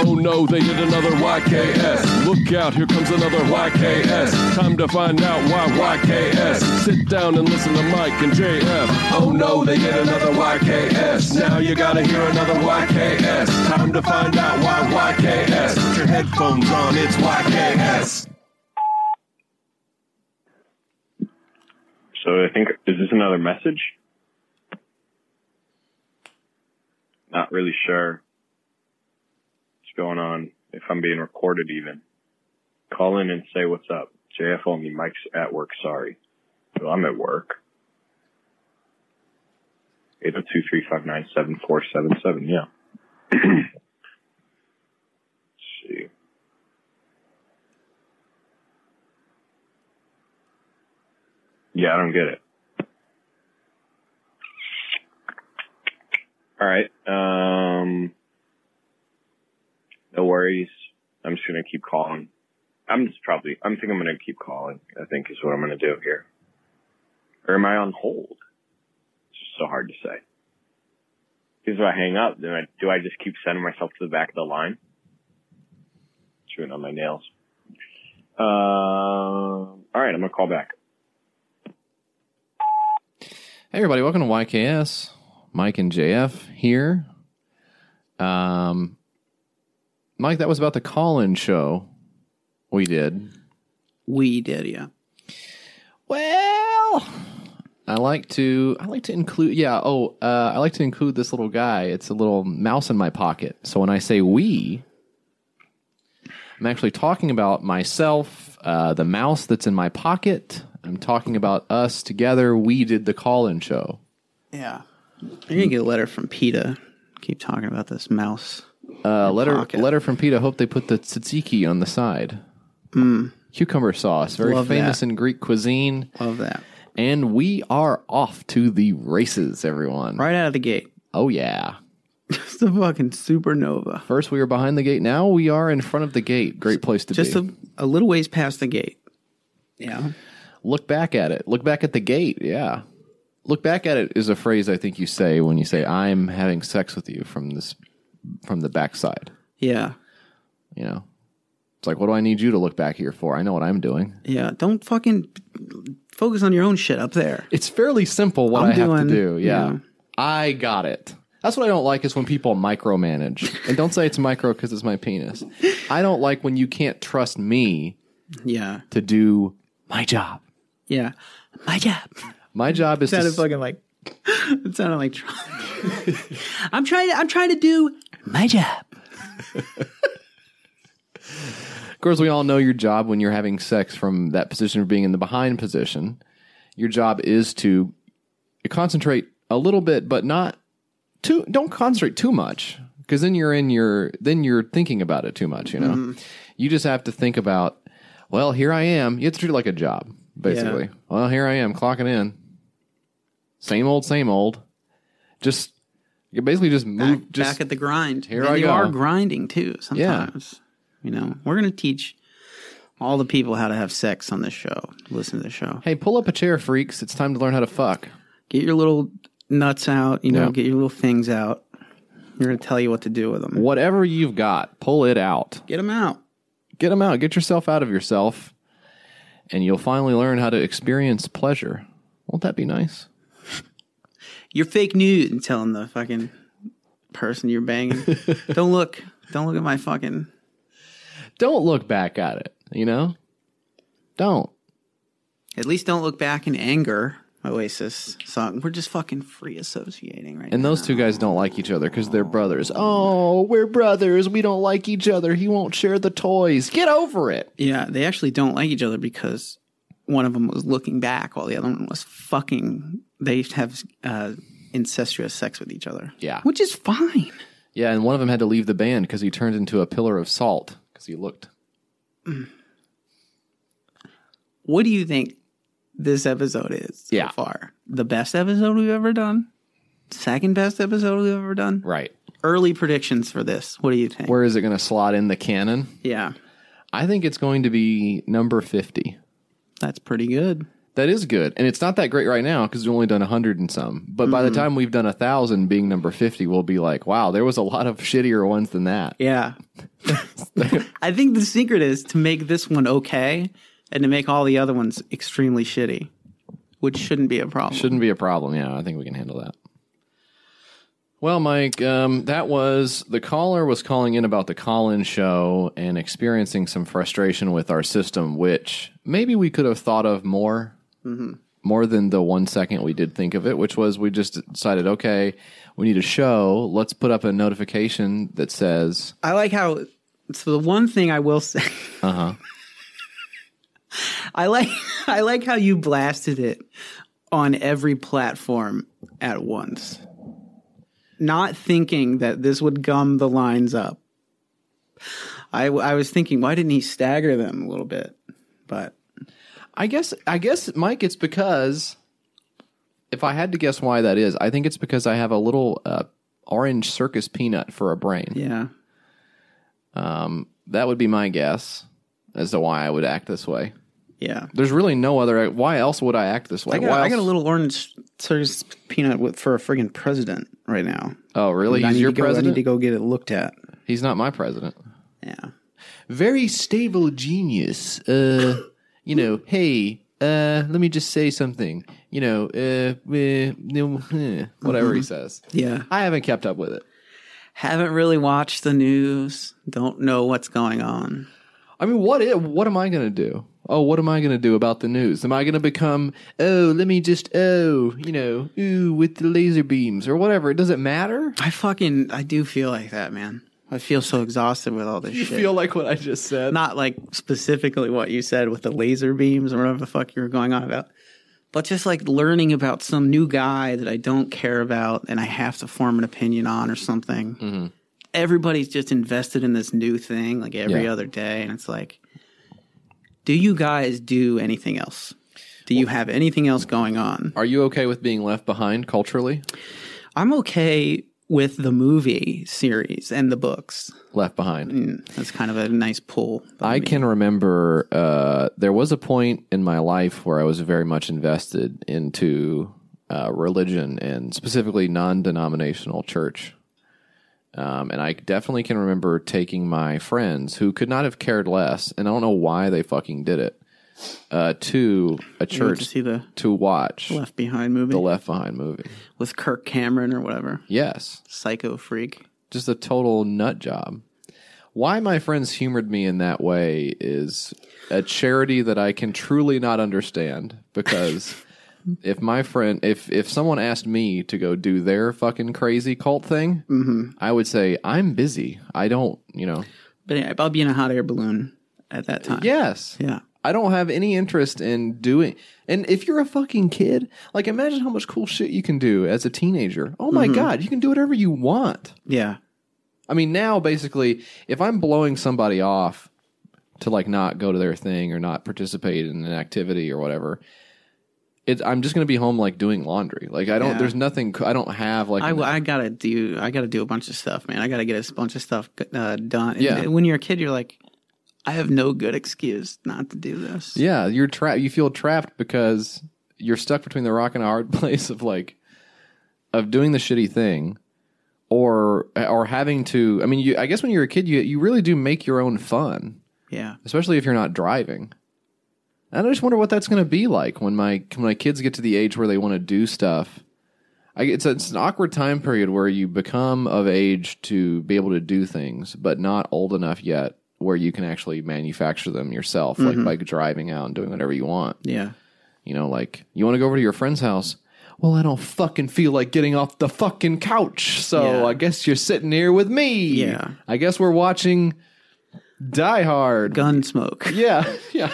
Oh no, they did another YKS. Look out, here comes another YKS. Time to find out why YKS. Sit down and listen to Mike and JF. Oh no, they did another YKS. Now you gotta hear another YKS. Time to find out why YKS. Put your headphones on, it's YKS. So I think is this another message? Not really sure going on. If I'm being recorded, even call in and say what's up. JF only Mike's at work. Sorry. Well, I'm at work. Eight zero two three five nine seven four seven seven. Yeah. Let's see. Yeah, I don't get it. All right. Um, no worries. I'm just gonna keep calling. I'm just probably. I'm think I'm gonna keep calling. I think is what I'm gonna do here. Or am I on hold? It's just so hard to say. Because if I hang up, then I, do I just keep sending myself to the back of the line? Chewing on my nails. Uh, all right, I'm gonna call back. Hey everybody, welcome to YKS. Mike and JF here. Um, Mike, that was about the call-in show we did. We did, yeah. Well, I like to I like to include yeah, oh, uh, I like to include this little guy. It's a little mouse in my pocket. So when I say we, I'm actually talking about myself, uh, the mouse that's in my pocket. I'm talking about us together. We did the call-in show. Yeah. You're gonna get a letter from PETA. Keep talking about this mouse. Uh, letter pocket. letter from Pete. I hope they put the tzatziki on the side. Cucumber sauce, very Mm. Love famous that. in Greek cuisine. Love that. And we are off to the races, everyone. Right out of the gate. Oh yeah. Just a fucking supernova. First we were behind the gate. Now we are in front of the gate. Great place to Just be. a, a little ways past the gate. Yeah. Look back at it. Look back at the gate. Yeah. Look back at it is a phrase I think you say when you say I'm having sex with you from this from the backside. Yeah. You know. It's like, what do I need you to look back here for? I know what I'm doing. Yeah. Don't fucking focus on your own shit up there. It's fairly simple what I'm I have doing- to do. Yeah. yeah. I got it. That's what I don't like is when people micromanage. and don't say it's micro because it's my penis. I don't like when you can't trust me Yeah. to do my job. Yeah. My job. My job is to sounded s- fucking like it sounded like I'm trying to I'm trying to do my job. Of course, we all know your job when you're having sex from that position of being in the behind position. Your job is to concentrate a little bit, but not too. Don't concentrate too much because then you're in your. Then you're thinking about it too much. You know, mm-hmm. you just have to think about. Well, here I am. You have to treat it like a job, basically. Well, here I am clocking in. Same old, same old. Just you basically just Back, move. just back at the grind. Here and I you go. are grinding too sometimes. Yeah. You know, we're gonna teach all the people how to have sex on this show. Listen to the show. hey, pull up a chair, freaks. It's time to learn how to fuck. Get your little nuts out, you know, Yeah. get your little things out. We're gonna tell you what to do with them. Whatever you've got, pull it out. Get them out. Get them out. Get yourself out of yourself, and you'll finally learn how to experience pleasure. Won't that be nice? You're fake news and telling the fucking person you're banging. don't look. Don't look at my fucking. Don't look back at it. You know, don't. At least don't look back in anger. Oasis song. We're just fucking free associating right And now. those two guys don't like each other because they're brothers. Oh, we're brothers. We don't like each other. He won't share the toys. Get over it. Yeah, they actually don't like each other because one of them was looking back while the other one was fucking. They have uh, incestuous sex with each other. Yeah. which is fine. Yeah, and one of them had to leave the band because he turned into a pillar of salt because he looked. What do you think this episode is so Yeah. far? The best episode we've ever done? Second best episode we've ever done? Right. Early predictions for this. What do you think? Where is it going to slot in the canon? yeah, I think it's going to be number 50. that's pretty good. That is good, and it's not that great right now because we've only done a hundred and some. But by the time we've done a thousand, being number fifty, we'll be like, wow, there was a lot of shittier ones than that. Yeah. I think the secret is to make this one okay and to make all the other ones extremely shitty, which shouldn't be a problem. Shouldn't be a problem. Yeah, I think we can handle that. Well, Mike, um, that was the caller was calling in about the call-in show and experiencing some frustration with our system, which maybe we could have thought of more, more than the one second we did think of it. Which was we just decided, okay, we need a show. Let's put up a notification that says, I like how. So the one thing I will say, "Uh huh." I like I like how you blasted it on every platform at once, not thinking that this would gum the lines up. I, I was thinking, why didn't he stagger them a little bit? But I guess I guess Mike, it's because if I had to guess why that is, I think it's because I have a little uh, orange circus peanut for a brain. yeah, Um, That would be my guess as to why I would act this way. yeah. There's really no other. Why else would I act this way? I got, Why I got a little orange circus peanut with, for a friggin' president right now. Oh, really? I He's your go, I president. need to go get it looked at. He's not my president. Yeah. Very stable genius. Uh, you know, hey, uh, let me just say something. You know, uh, uh, eh, whatever he says. Yeah. I haven't kept up with it. Haven't really watched the news. Don't know what's going on. I mean, what i- what am I going to do? Oh, what am I going to do about the news? Am I going to become, oh, let me just, oh, you know, ooh, with the laser beams or whatever? It Does it matter? I fucking I do feel like that, man. I feel so exhausted with all this You shit. feel like what I just said? Not like specifically what you said with the laser beams or whatever the fuck you were going on about. But just like learning about some new guy that I don't care about and I have to form an opinion on or something. Mm-hmm. Everybody's just invested in this new thing like every Yeah. other day. And it's like, do you guys do anything else? Do you have anything else going on? Are you okay with being left behind culturally? I'm okay with the movie series and the books. Left behind. Mm, That's kind of a nice pull. I me. can remember uh, there was a point in my life where I was very much invested into uh, religion and specifically non denominational church. Um, and I definitely can remember taking my friends who could not have cared less, and I don't know why they fucking did it, uh, to a church to see the to watch Left Behind movie the Left Behind movie. with Kirk Cameron or whatever, Yes, psycho freak. just a total nut job. Why my friends humored me in that way is a charity that I can truly not understand because if my friend if if someone asked me to go do their fucking crazy cult thing, I would say I'm busy. I don't, you know. But anyway, I'll be in a hot air balloon at that time. Yes. yeah. I don't have any interest in doing. And if you're a fucking kid, like imagine how much cool shit you can do as a teenager. Oh my god, you can do whatever you want. Yeah. I mean, now basically, if I'm blowing somebody off to like not go to their thing or not participate in an activity or whatever, it, I'm just going to be home like doing laundry. Like I don't. Yeah. There's nothing. I don't have like. I, I gotta do. I gotta do a bunch of stuff, man. I gotta get a bunch of stuff uh, done. And Yeah. When you're a kid, you're like, I have no good excuse not to do this. yeah, you're trapped. You feel trapped because you're stuck between the rock and a hard place of like of doing the shitty thing. Or, or having to. I mean, you. I guess when you're a kid, you you really do make your own fun. Yeah. especially if you're not driving. And I just wonder what that's going to be like when my when my kids get to the age where they want to do stuff. I, it's, a, it's an awkward time period where you become of age to be able to do things, but not old enough yet where you can actually manufacture them yourself, like mm-hmm. by driving out and doing whatever you want. Yeah. You know, like you want to go over to your friend's house. Well, I don't fucking feel like getting off the fucking couch, so Yeah. I guess you're sitting here with me. Yeah. I guess we're watching Die Hard. Gunsmoke. Yeah, yeah.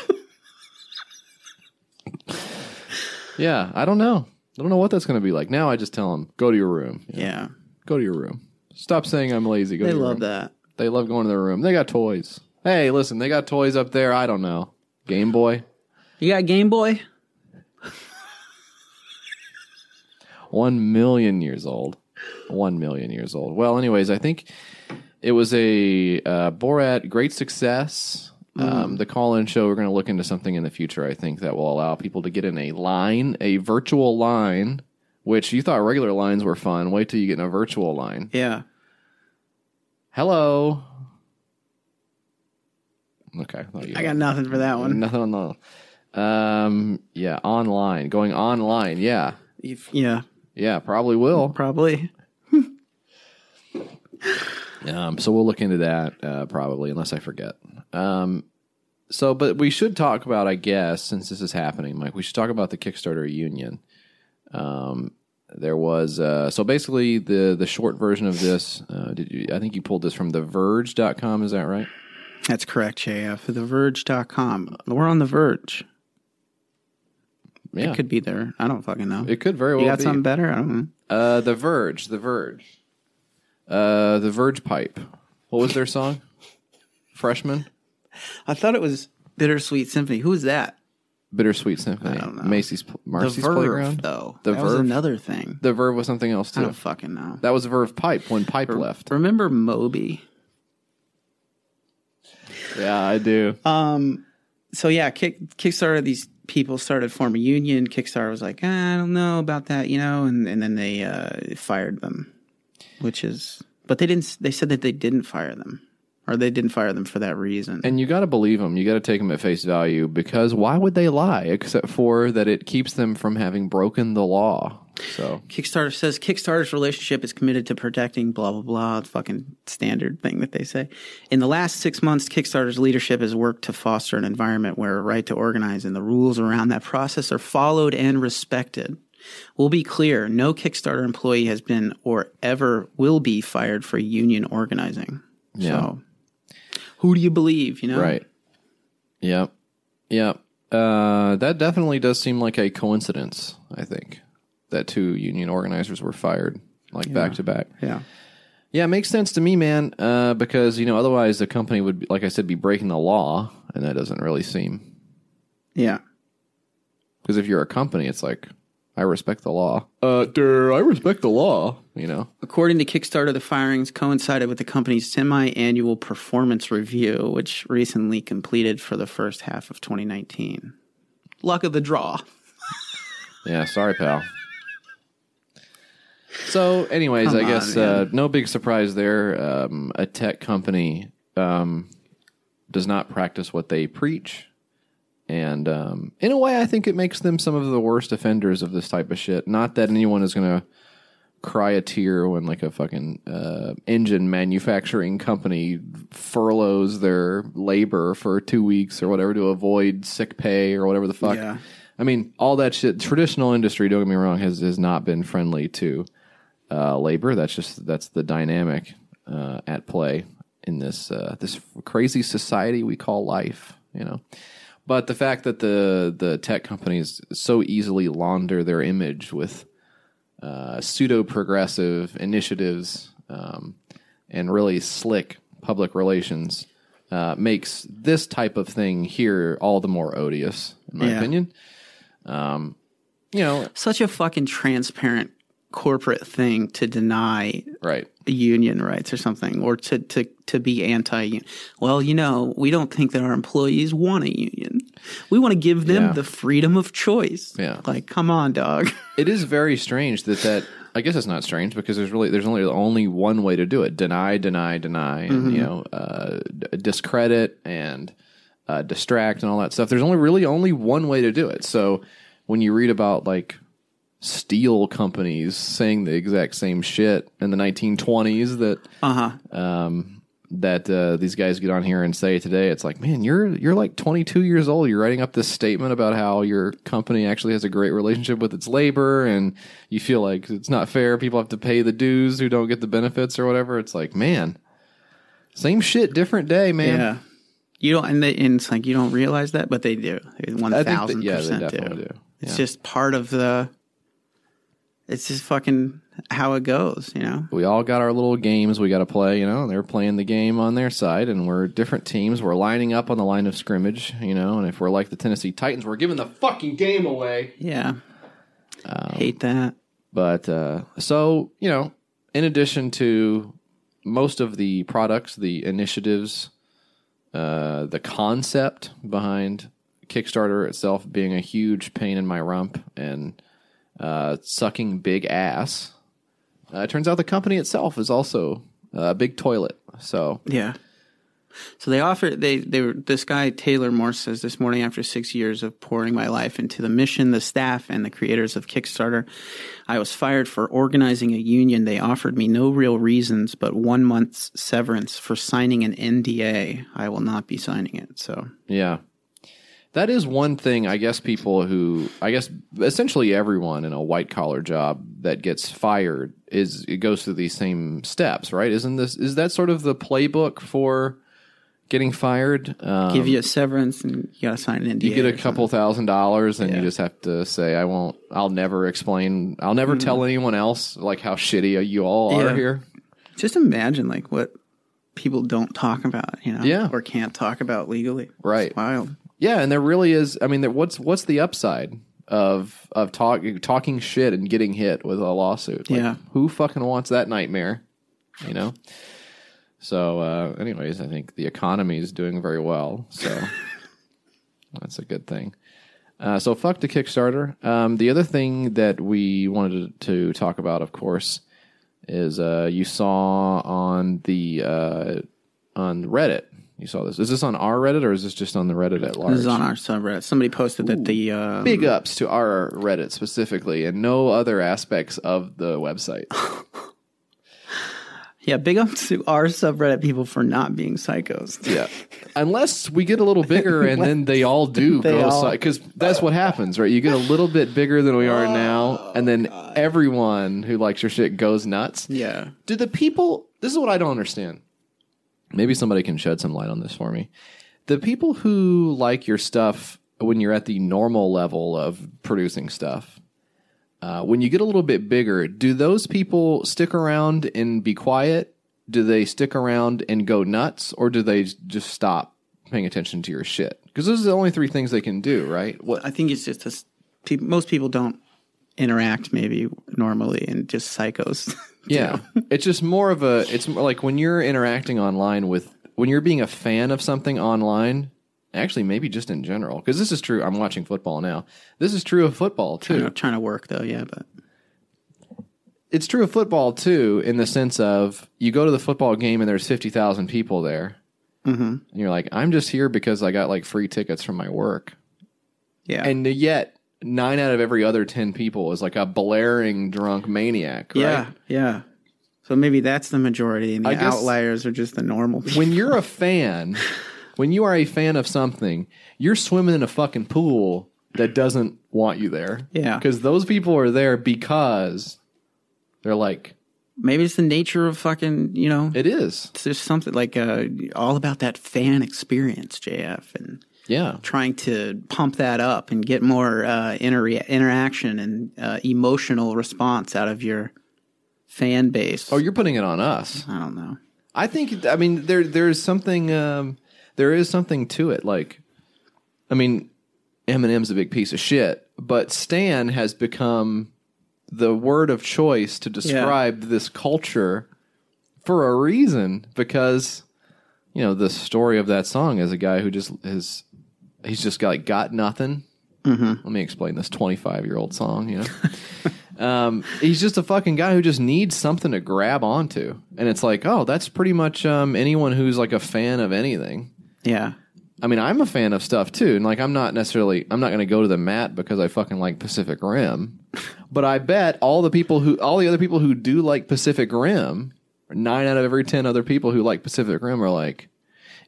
yeah, I don't know. I don't know what that's going to be like. Now I just tell them, go to your room. Yeah. Go to your room. Stop saying I'm lazy. Go They to your room. They love room. that. They love going to their room. They got toys. Hey, listen, they got toys up there. I don't know. Game Boy. You got Game Boy? One million years old. One million years old. Well, anyways, I think it was a uh, Borat great success. Um, the call in show, we're going to look into something in the future, I think, that will allow people to get in a line, a virtual line, which you thought regular lines were fun. Wait till you get in a virtual line. Yeah. Hello. Okay. well, you- I got nothing for that one. nothing on the. Um. Yeah. Online. Going online. Yeah. If- yeah, Yeah. Probably will. probably. Um, so we'll look into that uh, probably, unless I forget. Um, so, but we should talk about, I guess, since this is happening, Mike, we should talk about the Kickstarter union. Um, there was uh, so basically the the short version of this. Uh, did you, I think you pulled this from TheVerge.com? Is that right? That's correct, JF. TheVerge.com. We're on The Verge. Yeah, It could be there. I don't fucking know. it could very well you got be. something better? I don't know. Uh, the Verge, The Verge, uh, The Verge Pipe. What was their song? Freshman, I thought it was Bittersweet Symphony. Who is that? Bittersweet Symphony. I don't know. Macy's, Marcy's the Verve, Playground. though. The that was another thing. The Verve was something else too. I don't fucking know. That was Verve Pipe when Pipe left. Remember Moby? Yeah, I do. Um, so yeah, Kick, Kickstarter. These people started forming a union. Kickstarter was like, "Ah, I don't know about that, you know, and and then they uh, fired them, which is, but they didn't. They said that they didn't fire them, or they didn't fire them for that reason. And you got to believe them. You got to take them at face value because why would they lie except for that it keeps them from having broken the law? So Kickstarter says Kickstarter's relationship is committed to protecting blah blah blah. It's fucking standard thing that they say. In the last six months, Kickstarter's leadership has worked to foster an environment where a right to organize and the rules around that process are followed and respected. We'll be clear: no Kickstarter employee has been or ever will be fired for union organizing. Yeah. So, who do you believe? You know, right. Yep. Yep. Uh, that definitely does seem like a coincidence. I think that two union organizers were fired like back to back. Yeah. Yeah, it makes sense to me, man. Uh, because you know otherwise the company would, like I said, be breaking the law, and that doesn't really seem. Yeah. Because if you're a company, it's like I respect the law. Uh, der, I respect the law. You know. According to Kickstarter, the firings coincided with the company's semi annual performance review, which recently completed for the first half of 2019. Luck of the draw. Yeah, sorry, pal. So, anyways, Come I guess uh, no big surprise there. Um, a tech company um, does not practice what they preach. And um, in a way, I think it makes them some of the worst offenders of this type of shit. Not that anyone is going to cry a tear when like a fucking uh, engine manufacturing company furloughs their labor for two weeks or whatever to avoid sick pay or whatever the fuck. Yeah. I mean, all that shit. Traditional industry, don't get me wrong, has has not been friendly to uh, labor. That's just that's the dynamic uh, at play in this uh, this crazy society we call life. You know, but the fact that the the tech companies so easily launder their image with uh, pseudo progressive initiatives um, and really slick public relations uh, makes this type of thing here all the more odious, in my Yeah. opinion. Um, you know, Such a fucking transparent corporate thing to deny right? Union rights or something, or to, to, to be anti. Well, you know, we don't think that our employees want a union. We want to give them Yeah. the freedom of choice. Yeah. Like, come on, dog. It is very strange that that. I guess it's not strange because there's really there's only only one way to do it: deny, deny, deny, and you know, uh, discredit and uh, distract and all that stuff. There's only really only one way to do it. So when you read about like steel companies saying the exact same shit in the 1920s that Uh huh. um, that uh, these guys get on here and say today. It's like, man, you're you're like 22 years old. You're writing up this statement about how your company actually has a great relationship with its labor, and you feel like it's not fair. People have to pay the dues who don't get the benefits or whatever. It's like, man, same shit, different day, man. Yeah. You don't, and, they, and it's like you don't realize that, but they do. One I think that- thousand yeah, percent do. do. It's Yeah. just part of the. It's just fucking how it goes, you know. We all got our little games we got to play, you know. and They're playing the game on their side, and we're different teams. We're lining up on the line of scrimmage, you know. And if we're like the Tennessee Titans, we're giving the fucking game away. Yeah. Um, Hate that. But uh, so you know, in addition to most of the products, the initiatives uh, the concept behind Kickstarter itself being a huge pain in my rump and uh, sucking big ass. Uh, it turns out the company itself is also a big toilet. So Yeah. So they offered they they were this guy Taylor Moore says this morning after six years of pouring my life into the mission, the staff, and the creators of Kickstarter, I was fired for organizing a union. They offered me no real reasons, but one month's severance for signing an NDA. I will not be signing it. So Yeah. That is one thing I guess people who I guess essentially everyone in a white collar job that gets fired is it goes through these same steps, right? Isn't this is that sort of the playbook for getting fired? Um, give you a severance and you got to sign an NDA. you get a something. couple thousand dollars and Yeah. you just have to say I won't I'll never explain I'll never tell anyone else like how shitty you all are Mm-hmm. Here. Just imagine like what people don't talk about, you know, Yeah. or can't talk about legally. Right. It's wild. Yeah, and there really is. I mean, there, what's what's the upside of of talk, talking shit and getting hit with a lawsuit? Like, Yeah. who fucking wants that nightmare? You know. So, uh, anyways, I think the economy is doing very well. So that's a good thing. Uh, so fuck the Kickstarter. Um, the other thing that we wanted to, to talk about, of course, is uh, you saw on the uh, on Reddit. You saw this. Is this on our Reddit or is this just on the Reddit at large? This is on our subreddit. Somebody posted that the uh, Big ups to our Reddit specifically, and no other aspects of the website. yeah, big ups to our subreddit people for not being psychos. yeah, unless we get a little bigger, and then they all do They go because that's what happens, right? You get a little bit bigger than we are now, and then everyone who likes your shit goes nuts. Yeah, Do the people? This is what I don't understand. Maybe somebody can shed some light on this for me. The people who like your stuff when you're at the normal level of producing stuff, uh, when you get a little bit bigger, do those people stick around and be quiet? Do they stick around and go nuts, or do they just stop paying attention to your shit? Because those are the only three things they can do, right? What? I think it's just. Most people don't interact maybe normally, and just psychos. Yeah. it's just more of a it's more like when you're interacting online with when you're being a fan of something online, actually maybe just in general, because this is true. I'm watching football now. This is true of football trying, too. to, trying to work though, yeah, but It's true of football too, in the sense of you go to the football game and there's fifty thousand people there, mm-hmm. and you're like, I'm just here because I got like free tickets from my work, yeah, and yet nine out of every other ten people is like a blaring drunk maniac. Right? yeah, yeah. So maybe that's the majority, and the I outliers are just the normal people. when you're a fan, when you are a fan of something, you're swimming in a fucking pool that doesn't want you there. Yeah. Because those people are there because they're like, maybe it's the nature of fucking, you know, it is. it's just something like uh, all about that fan experience, JF, and Yeah. trying to pump that up and get more uh, inter- interaction and uh, emotional response out of your fan base. Oh, you're putting it on us. I don't know. I think, I mean, there, there's something, um, there is something to it. Like, I mean, Eminem's a big piece of shit, but Stan has become the word of choice to describe this culture for a reason because you know the story of that song is a guy who just is he's just got like got nothing. Let me explain this 25 year old song you know? Um, he's just a fucking guy who just needs something to grab onto. And it's like oh that's pretty much um, anyone who's like a fan of anything. Yeah. I mean, I'm a fan of stuff too, and like I'm not necessarily I'm not going to go to the mat because I fucking like Pacific Rim, but I bet all the people who all the other people who do like Pacific Rim, nine out of every ten other people who like Pacific Rim are like,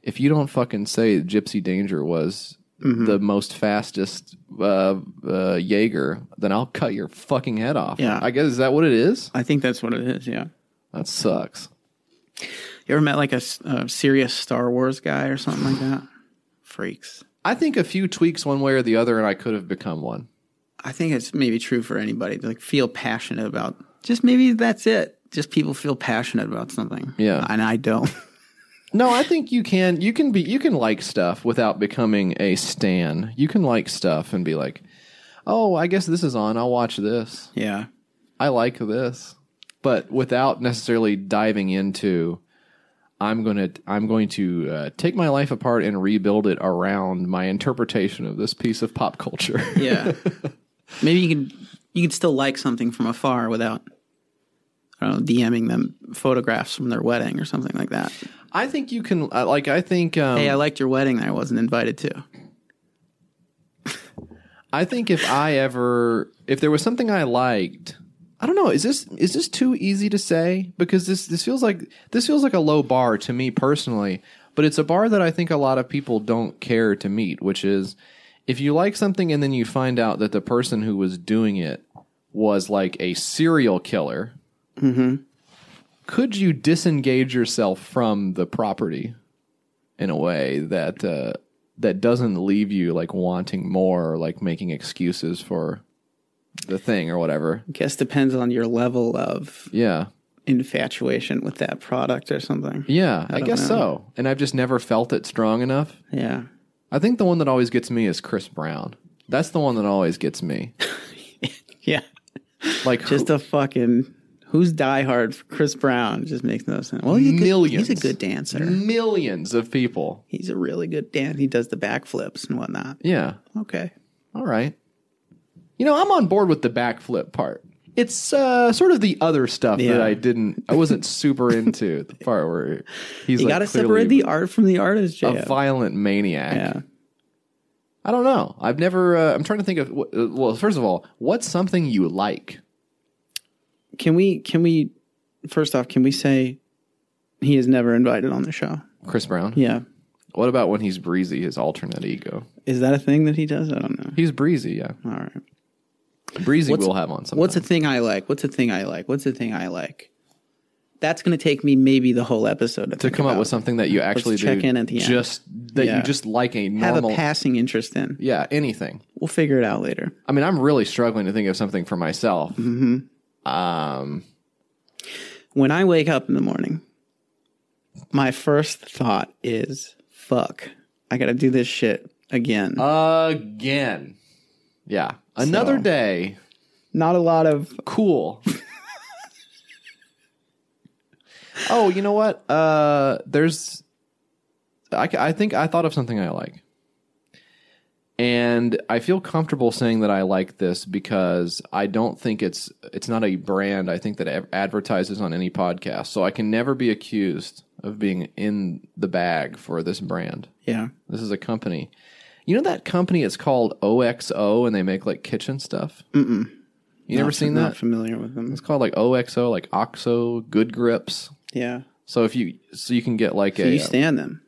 if you don't fucking say Gypsy Danger was the most fastest uh, uh, Jaeger, then I'll cut your fucking head off. Yeah. I guess is that what it is? I think that's what it is. Yeah. That sucks. You ever met like a serious Star Wars guy or something like that? Freaks. I think a few tweaks one way or the other, and I could have become one. I think it's maybe true for anybody to like feel passionate about. Just maybe that's it. Just people feel passionate about something. Yeah. and I don't. No, I think you can you can be you can like stuff without becoming a stan. You can like stuff and be like, "Oh, I guess this is on. I'll watch this. yeah. I like this." But without necessarily diving into I'm gonna I'm going to uh, take my life apart and rebuild it around my interpretation of this piece of pop culture. Yeah. Maybe you can you can still like something from afar without I don't know, DMing them photographs from their wedding or something like that. I think you can uh, like I think um, Hey, I liked your wedding that I wasn't invited to. I think if I ever if there was something I liked, I don't know, is this is this too easy to say? Because this this feels like this feels like a low bar to me personally, but it's a bar that I think a lot of people don't care to meet, which is if you like something and then you find out that the person who was doing it was like a serial killer, could you disengage yourself from the property in a way that uh, that doesn't leave you like wanting more or like making excuses for the thing or whatever? I guess depends on your level of Yeah. infatuation with that product or something. Yeah, I, don't guess know. so. And I've just never felt it strong enough. Yeah. I think the one that always gets me is Chris Brown. That's the one that always gets me. Yeah. Like Just a fucking who's diehard for Chris Brown just makes no sense. Well, he's a good, Millions. he's a good dancer. millions of people. He's a really good dancer. He does the backflips and whatnot. Yeah. Okay. All right. You know, I'm on board with the backflip part. It's uh, sort of the other stuff that I didn't, I wasn't super into. The part where he's You like got to separate the art from the artist, a violent maniac. yeah. I don't know. I've never. Uh, I'm trying to think of. uh, Well, first of all, what's something you like? Can we can we first off can we say he is never invited on the show? Chris Brown. Yeah. What about when he's breezy, his alternate ego? Is that a thing that he does? I don't know. He's breezy, yeah. All right. Breezy What's- we'll have on. What's a thing I like? What's a thing I like? What's a thing I like? That's going to take me maybe the whole episode to, to come up with something that you actually check do in at the end. just that Yeah. you just like a have a passing interest in. yeah anything We'll figure it out later. i mean i'm really struggling to think of something for myself Mm-hmm. Um When I wake up in the morning, my first thought is, "Fuck, I got to do this shit again." again. Yeah. Another So- day. Not a lot of cool. Oh you know what? Uh there's I, I think i thought of something i like and i feel comfortable saying that i like this because i don't think it's it's not a brand i think that advertises on any podcast so i can never be accused of being in the bag for this brand yeah. this is a company you know that company is called OXO and they make like kitchen stuff Mm-mm. you never seen Not that familiar with them. it's called like OXO, like OXO, Good Grips. Yeah. So if you so you can get like So a you stand them.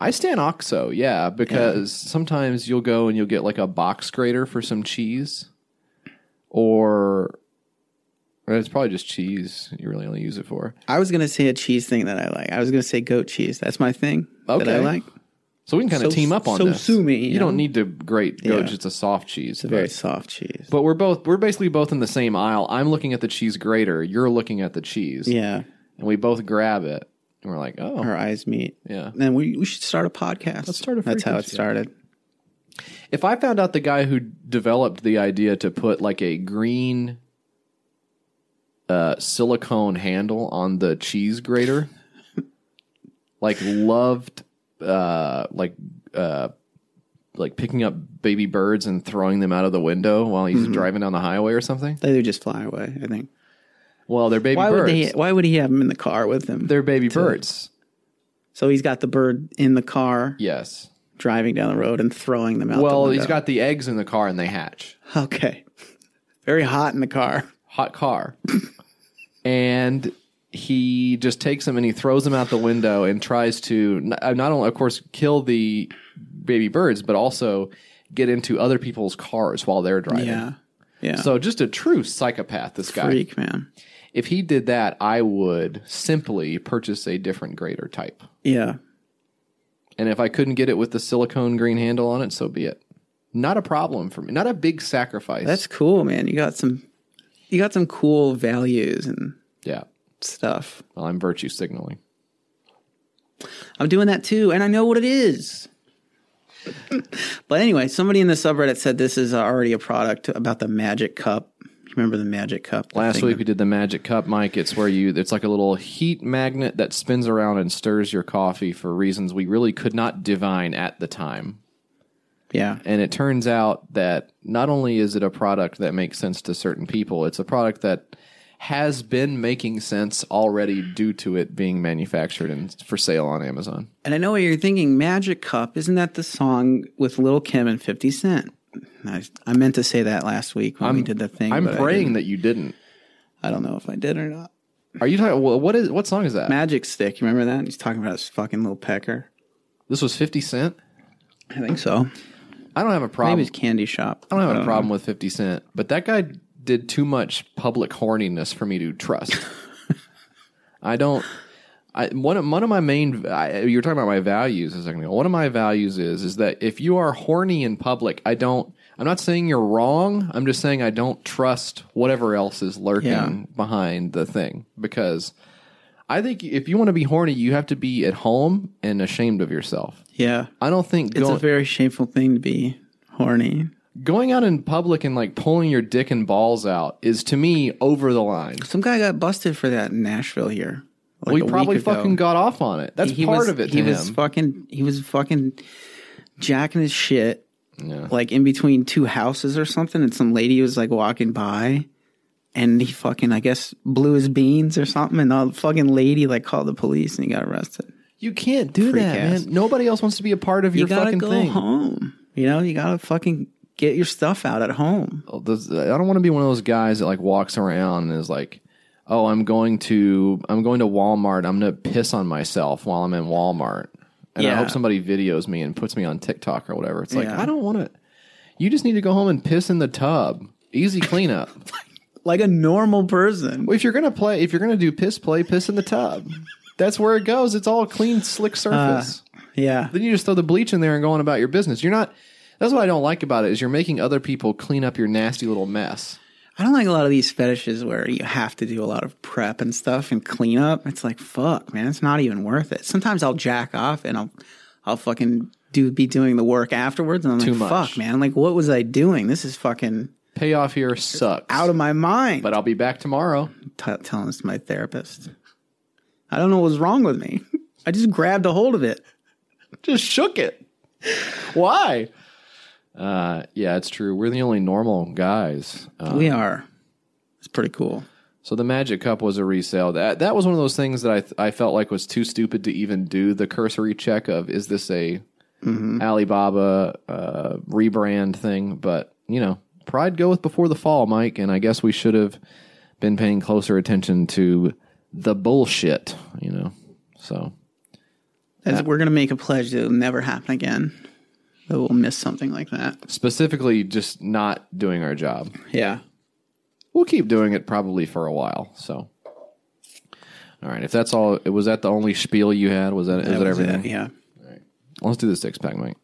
I stand OXO, yeah, because sometimes you'll go and you'll get like a box grater for some cheese, or it's probably just cheese you really only use it for. I was gonna say a cheese thing that I like. I was gonna say goat cheese. That's my thing that I like. So we can kind of So- team up on so this. sue me, You, you don't need to grate goat; Yeah. just a soft cheese. Very but, soft cheese. but we're both we're basically both in the same aisle. I'm looking at the cheese grater. You're looking at the cheese. yeah, and we both grab it, and we're like, oh, our eyes meet. yeah. Then we we should start a podcast. Let's start a That's how it frequency. started. If I found out the guy who developed the idea to put like a green uh, silicone handle on the cheese grater, like loved, uh, like uh, like picking up baby birds and throwing them out of the window while he's Mm-hmm. driving down the highway or something. They would just fly away. I think. Well, they're baby Why birds. would they? Why would he have them in the car with him? they're baby birds. so he's got the bird in the car, Yes. driving down the road and throwing them out. Well, the he's got the eggs in the car and they hatch. okay. Very hot in the car. hot car. and he just takes them and he throws them out the window and tries to uh, not only, of course, kill the baby birds, but also get into other people's cars while they're driving. Yeah, yeah. So just a true psychopath, this guy. freak man. If he did that, I would simply purchase a different grater type. Yeah, And if I couldn't get it with the silicone green handle on it, so be it. Not a problem for me. Not a big sacrifice. that's cool, man. You got some. You got some cool values and yeah. stuff. Well, I'm virtue signaling. I'm doing that too, and I know what it is. but anyway, somebody in the subreddit said this is already a product about the Magic Cup Remember the Magic Cup? the Last thing week that- we did the Magic Cup, Mike. It's where you it's like a little heat magnet that spins around and stirs your coffee for reasons we really could not divine at the time. yeah, And it turns out that not only is it a product that makes sense to certain people, it's a product that has been making sense already due to it being manufactured and for sale on Amazon. and I know what you're thinking. Magic Cup isn't that the song with Lil Kim and Fifty Cent? I, I meant to say that last week when we did the thing. I'm praying that you didn't. I don't know if I did or not. Are you talking? What is? What song is that? Magic Stick. You remember that? He's talking about his fucking little pecker. This was Fifty Cent. I think so. I don't have a problem. Maybe it's Candy Shop. I don't have a know. problem with Fifty Cent, but that guy did too much public horniness for me to trust. I don't. I one of, one of my main. I, you were talking about my values a second ago. One of my values is is that if you are horny in public, I don't. I'm not saying you're wrong. I'm just saying I don't trust whatever else is lurking Yeah. behind the thing because I think if you want to be horny, you have to be at home and ashamed of yourself. Yeah, I don't think it's going, a very shameful thing to be horny. going out in public and like pulling your dick and balls out is to me over the line. Some guy got busted for that in Nashville here. Like we probably fucking got off on it. That's He part was- of it he him. was fucking. He was fucking jacking his shit. Yeah. Like in between two houses or something, and some lady was like walking by, and he fucking I guess blew his beans or something, and the fucking lady like called the police and he got arrested. you can't do Freak that, ass. man. Nobody else wants to be a part of You your gotta fucking go thing. home. You know, you gotta fucking get your stuff out at home. Oh, I don't want to be one of those guys that like walks around and is like, "Oh, I'm going to I'm going to Walmart. I'm going to piss on myself while I'm in Walmart." And I hope somebody videos me and puts me on TikTok or whatever. It's like, Yeah. I don't want to You just need to go home and piss in the tub. Easy cleanup. Like a normal person. Well, if you're gonna play, if you're gonna do piss play, piss in the tub. That's where it goes. It's all clean, slick uh, surface. Yeah. then you just throw the bleach in there and go on about your business. You're not. That's what I don't like about it is you're making other people clean up your nasty little mess. I don't like a lot of these fetishes where you have to do a lot of prep and stuff and clean up. It's like fuck, man. It's not even worth it. Sometimes I'll jack off and I'll I'll fucking do be doing the work afterwards and I'm Too like, much. fuck, man. Like what was I doing? This is fucking Payoff here sucks. out of my mind. but I'll be back tomorrow. T- telling this to my therapist. I don't know what was wrong with me. I just grabbed a hold of it. Just shook it. Why? Uh, yeah, it's true. We're the only normal guys. Uh, we are. It's pretty cool. So the Magic Cup was a resale. That that was one of those things that I th- I felt like was too stupid to even do the cursory check of is this a Alibaba uh, rebrand thing? But you know, pride goeth before the fall, Mike, and I guess we should have been paying closer attention to the bullshit. You know, so As we're gonna make a pledge that it'll never happen again. That we'll miss something like that. specifically just not doing our job. Yeah. We'll keep doing it probably for a while. So. All right, if that's all, was that the only spiel you had? Was that, is that, was it, everything? Yeah. Let's do the six pack, Mike.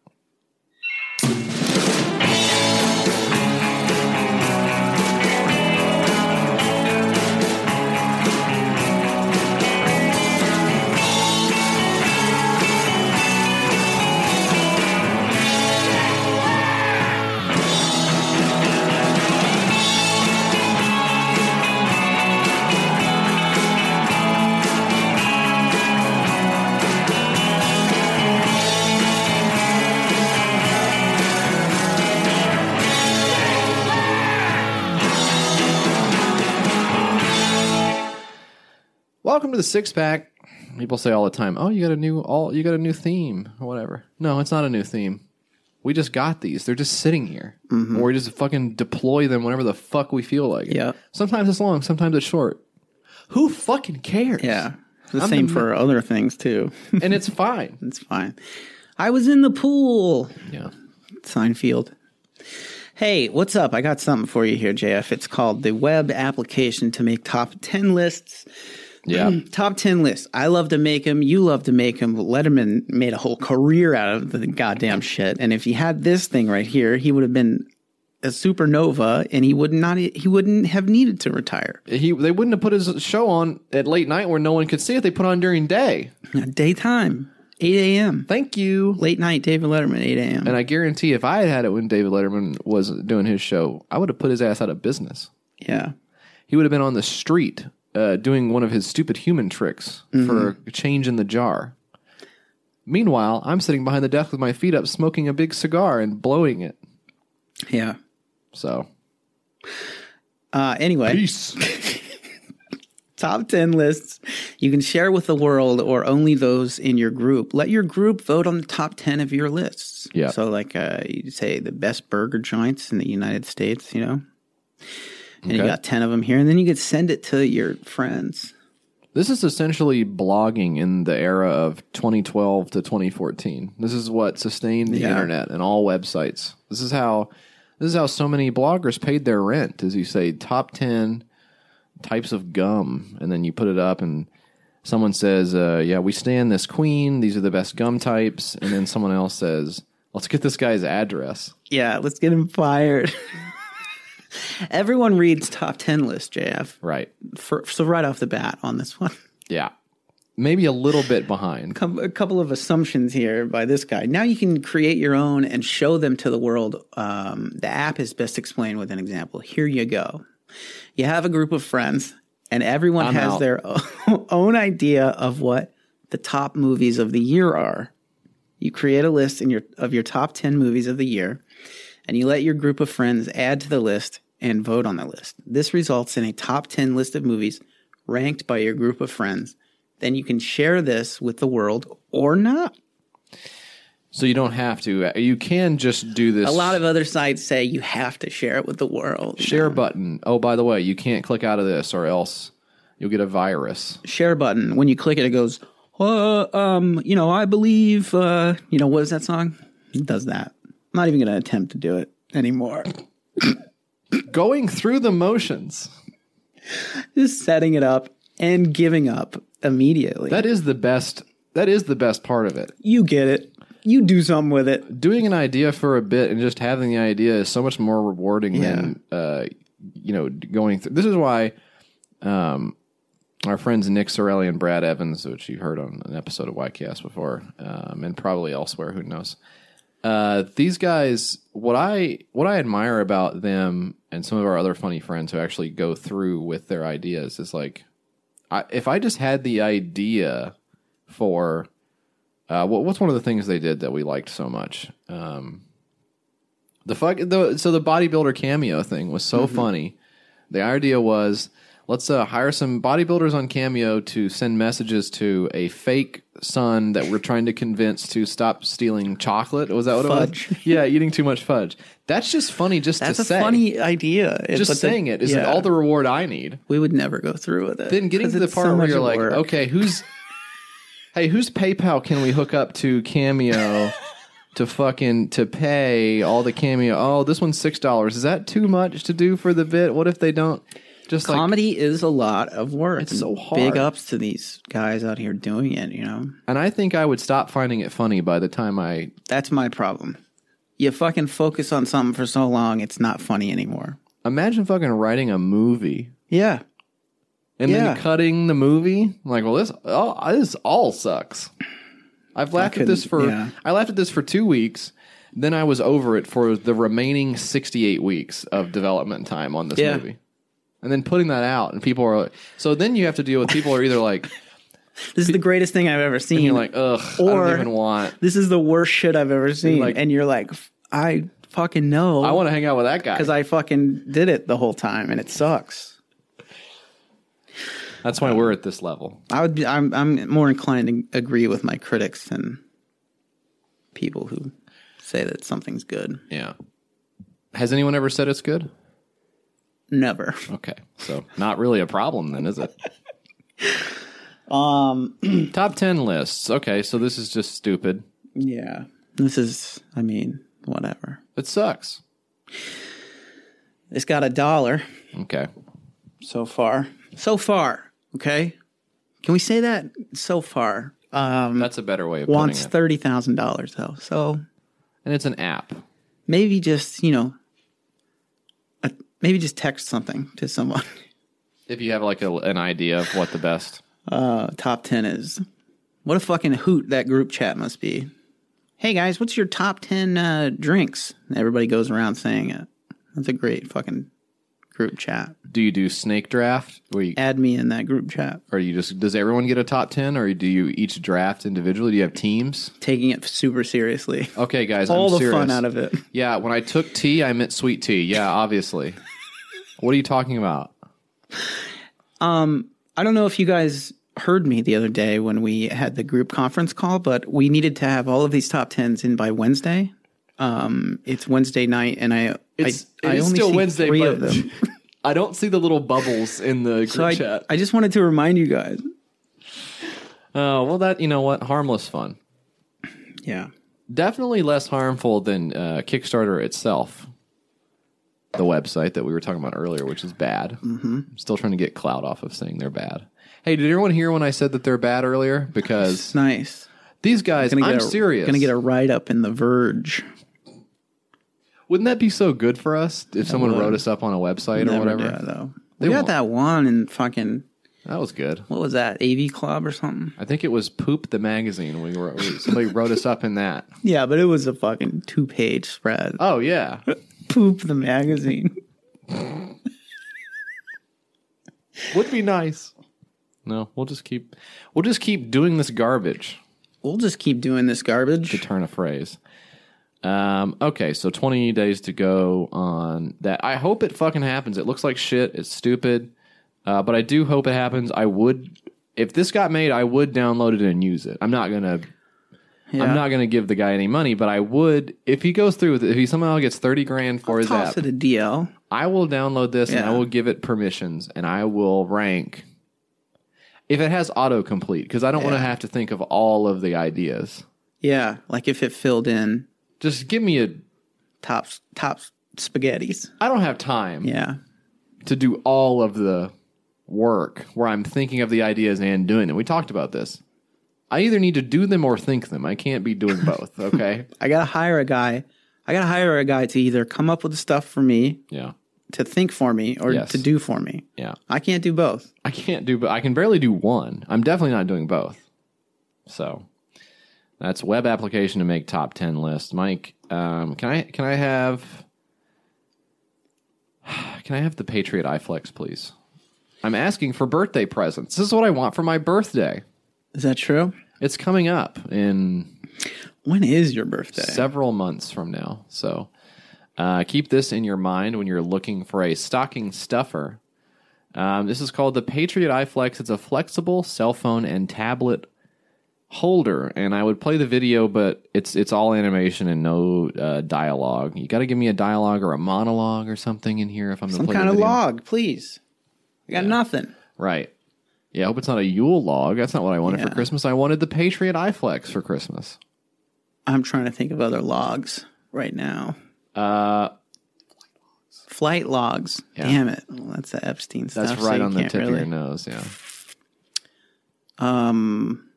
Welcome to the six pack. People say all the time, "Oh, you got a new all you got a new theme or whatever." No, it's not a new theme. We just got these. They're just sitting here. Or we just fucking deploy them whenever the fuck we feel like it. Yeah. Sometimes it's long, sometimes it's short. Who fucking cares? Yeah. The I'm same the- for other things too. And it's fine. it's fine. I was in the pool. yeah. Seinfeld. Hey, what's up? I got something for you here, JF. It's called the web application to make top 10 lists. Yeah. Mm, top 10 list. I love to make them. You love to make them. Letterman made a whole career out of the goddamn shit. And if he had this thing right here, he would have been a supernova and he would not he wouldn't have needed to retire. he they wouldn't have put his show on at late night where no one could see it. They put on during day. Uh, daytime, 8 a.m. Thank you. Late night, David Letterman, 8 a.m. And I guarantee if I had had it when David Letterman was doing his show, I would have put his ass out of business. Yeah. He would have been on the street uh, doing one of his stupid human tricks for a change in the jar. Meanwhile, I'm sitting behind the desk with my feet up, smoking a big cigar and blowing it. Yeah. So, Uh, anyway, peace. top 10 lists you can share with the world or only those in your group. Let your group vote on the top 10 of your lists. Yeah. So, like, uh, you say the best burger joints in the United States, you know? And you got 10 of them here. And then you could send it to your friends. This is essentially blogging in the era of 2012 to 2014. This is what sustained the Yeah. internet and all websites. This is how this is how so many bloggers paid their rent. As you say, top 10 types of gum, and then you put it up, and someone says, uh, "Yeah, we stand this queen. These are the best gum types," and then someone else says, "Let's get this guy's address." Yeah, let's get him fired. Everyone reads top 10 list, JF. Right? For, so, right off the bat on this one. Yeah, maybe a little bit behind. a couple of assumptions here by this guy. Now you can create your own and show them to the world. Um, the app is best explained with an example. Here you go. You have a group of friends, and everyone I'm has out. their own idea of what the top movies of the year are. You create a list in your of your top ten movies of the year, and you let your group of friends add to the list and vote on the list. This results in a top ten list of movies ranked by your group of friends. Then you can share this with the world or not. So you don't have to. You can just do this. A lot of other sites say you have to share it with the world. share button. Oh, by the way, you can't click out of this or else you'll get a virus. Share button. When you click it, it goes, uh, um, you know, I believe, uh, you know, what is that song? It does that. I'm not even going to attempt to do it anymore. Going through the motions. Just setting it up and giving up immediately. That is the best. That is the best part of it. you get it. You do something with it. Doing an idea for a bit and just having the idea is so much more rewarding than uh, you know going through. This is why um, our friends Nick Sorelli and Brad Evans, which you heard on an episode of YKS before, um, and probably elsewhere, who knows. Uh, these guys, what I what I admire about them and some of our other funny friends who actually go through with their ideas is like, I, if I just had the idea for uh, what, what's one of the things they did that we liked so much? Um, the fuck. The, so the bodybuilder cameo thing was so funny. The idea was let's uh, hire some bodybuilders on Cameo to send messages to a fake son that we're trying to convince to stop stealing chocolate. Was that what it was? Yeah, eating too much fudge. That's just funny. Just That's to a say. funny idea. Just but the- saying it is yeah. all the reward I need. we would never go through with it. Then getting to the part so where you're like, work. okay, who's hey, whose PayPal can we hook up to Cameo to fucking to pay all the Cameo? Oh, this one's six dollars. Is that too much to do for the bit? What if they don't just like? comedy is a lot of work. It's so hard. Big ups to these guys out here doing it. You know, And I think I would stop finding it funny by the time I. that's my problem. You fucking focus on something for so long, it's not funny anymore. Imagine fucking writing a movie Yeah, and Yeah. then cutting the movie. I'm like, well, this oh, this all sucks. I've laughed at this for yeah. I laughed at this for two weeks. Then I was over it for the remaining 68 weeks of development time on this Yeah. movie. And then putting that out, and people are like, so then you have to deal with people who are either like, this is the greatest thing I've ever seen. you're like, ugh, I Or- don't even want. this is the worst shit I've ever seen. like- and you're like, I fucking know. I want to hang out with that guy. because I fucking did it the whole time, and it sucks. That's why we're at this level. I would be. I'm. I'm more inclined to agree with my critics than people who say that something's good. Yeah. Has anyone ever said it's good? Never. Okay, so not really a problem then, is it? Um. Top ten lists. Okay, so this is just stupid. Yeah. This is. I mean, whatever. It sucks. It's got a dollar Okay. so far. So far. Okay. Can we say that? So far. Um. That's a better way of Wants putting it. thirty thousand dollars though. So And it's an app. maybe just you know. Maybe just text something to someone. If you have like a, an idea of what the best. uh, top 10 is. What a fucking hoot that group chat must be. Hey guys, what's your top 10 uh, drinks? Everybody goes around saying it. That's a great fucking group chat. Do you do snake draft, where you, Add me in that group chat. or you just does everyone get a top ten, or do you each draft individually? Do you have teams? Taking it super seriously. Okay, guys, All I'm the serious. fun out of it. Yeah, when I took tea, I meant sweet tea. Yeah, obviously. What are you talking about? I don't know if you guys heard me the other day when we had the group conference call, but we needed to have all of these top tens in by Wednesday. Um, it's Wednesday night, and I It's- I, I only still see Wednesday, three but- of them. I don't see the little bubbles in the group So I, chat. I just wanted to remind you guys. Oh, well, that you know what, harmless fun. Yeah, Definitely less harmful than uh, Kickstarter itself, the website that we were talking about earlier, which is bad. Mm-hmm. I'm still trying to get clout off of saying they're bad. Hey, did everyone hear when I said that they're bad earlier? Because it's nice. these guys, Gonna I'm a, serious. Gonna get a write up in the Verge. Wouldn't that be so good for us if someone would. wrote us up on a website or whatever? do, though. They we got won't. that one in fucking That was good. what was that? AV Club or something? I think it was Poop the magazine. We wrote, somebody wrote us up in that. Yeah, but it was a fucking two page spread. Oh yeah, Poop the magazine. would be nice. No, we'll just keep we'll just keep doing this garbage. We'll just keep doing this garbage. To turn a phrase. Um, okay, so 20 days to go on that. I hope it fucking happens. It looks like shit. It's stupid. Uh, but I do hope it happens. I would, if this got made, I would download it and use it. I'm not gonna, Yeah. I'm not gonna give the guy any money, but I would if he goes through with it. If he somehow gets 30 grand for his Toss app, it a DL. I will download this and I will give it permissions and I will rank if it has autocomplete because I don't want to have to think of all of the ideas. Yeah, like if it filled in Just give me a. top top spaghettis. I don't have time Yeah. to do all of the work where I'm thinking of the ideas and doing them. We talked about this. I either need to do them or think them. I can't be doing both. Okay. I gotta hire a guy. I gotta hire a guy to either come up with the stuff for me, yeah. to think for me, or Yes. to do for me. Yeah. I can't do both. I can't do, but I can barely do one. I'm definitely not doing both. So that's web application to make top ten list. Mike, um, can I can I have can I have the Patriot iFlex, please? I'm asking for birthday presents. This is what I want for my birthday. Is that true? It's coming up in When is your birthday? several months from now. So uh, keep this in your mind when you're looking for a stocking stuffer. Um, this is called the Patriot iFlex. It's a flexible cell phone and tablet holder, and I would play the video, but it's it's all animation and no uh, dialogue. You got to give me a dialogue or a monologue or something in here if I'm Some kind the of log, please. I got nothing. Right. Yeah, I hope it's not a Yule log. That's not what I wanted for Christmas. I wanted the Patriot iFlex for Christmas. I'm trying to think of other logs right now. Uh, Flight logs. Yeah. Damn it. Well, that's the Epstein stuff. that's so right you on the can't tip of really- your nose. Yeah. Um,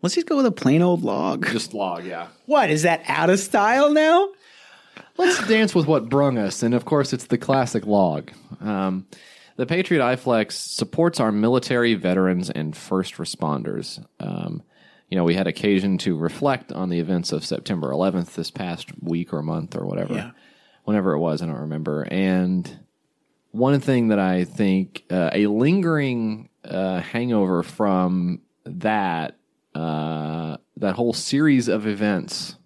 let's just go with a plain old log. Just log, yeah. What is that out of style now? Let's dance with what brung us, and of course, it's the classic log. Um, the Patriot iFlex supports our military, veterans, and first responders. Um, you know, we had occasion to reflect on the events of September 11th this past week or month or whatever, Yeah. whenever it was, I don't remember. And one thing that I think uh, a lingering uh, hangover from that uh, that whole series of events,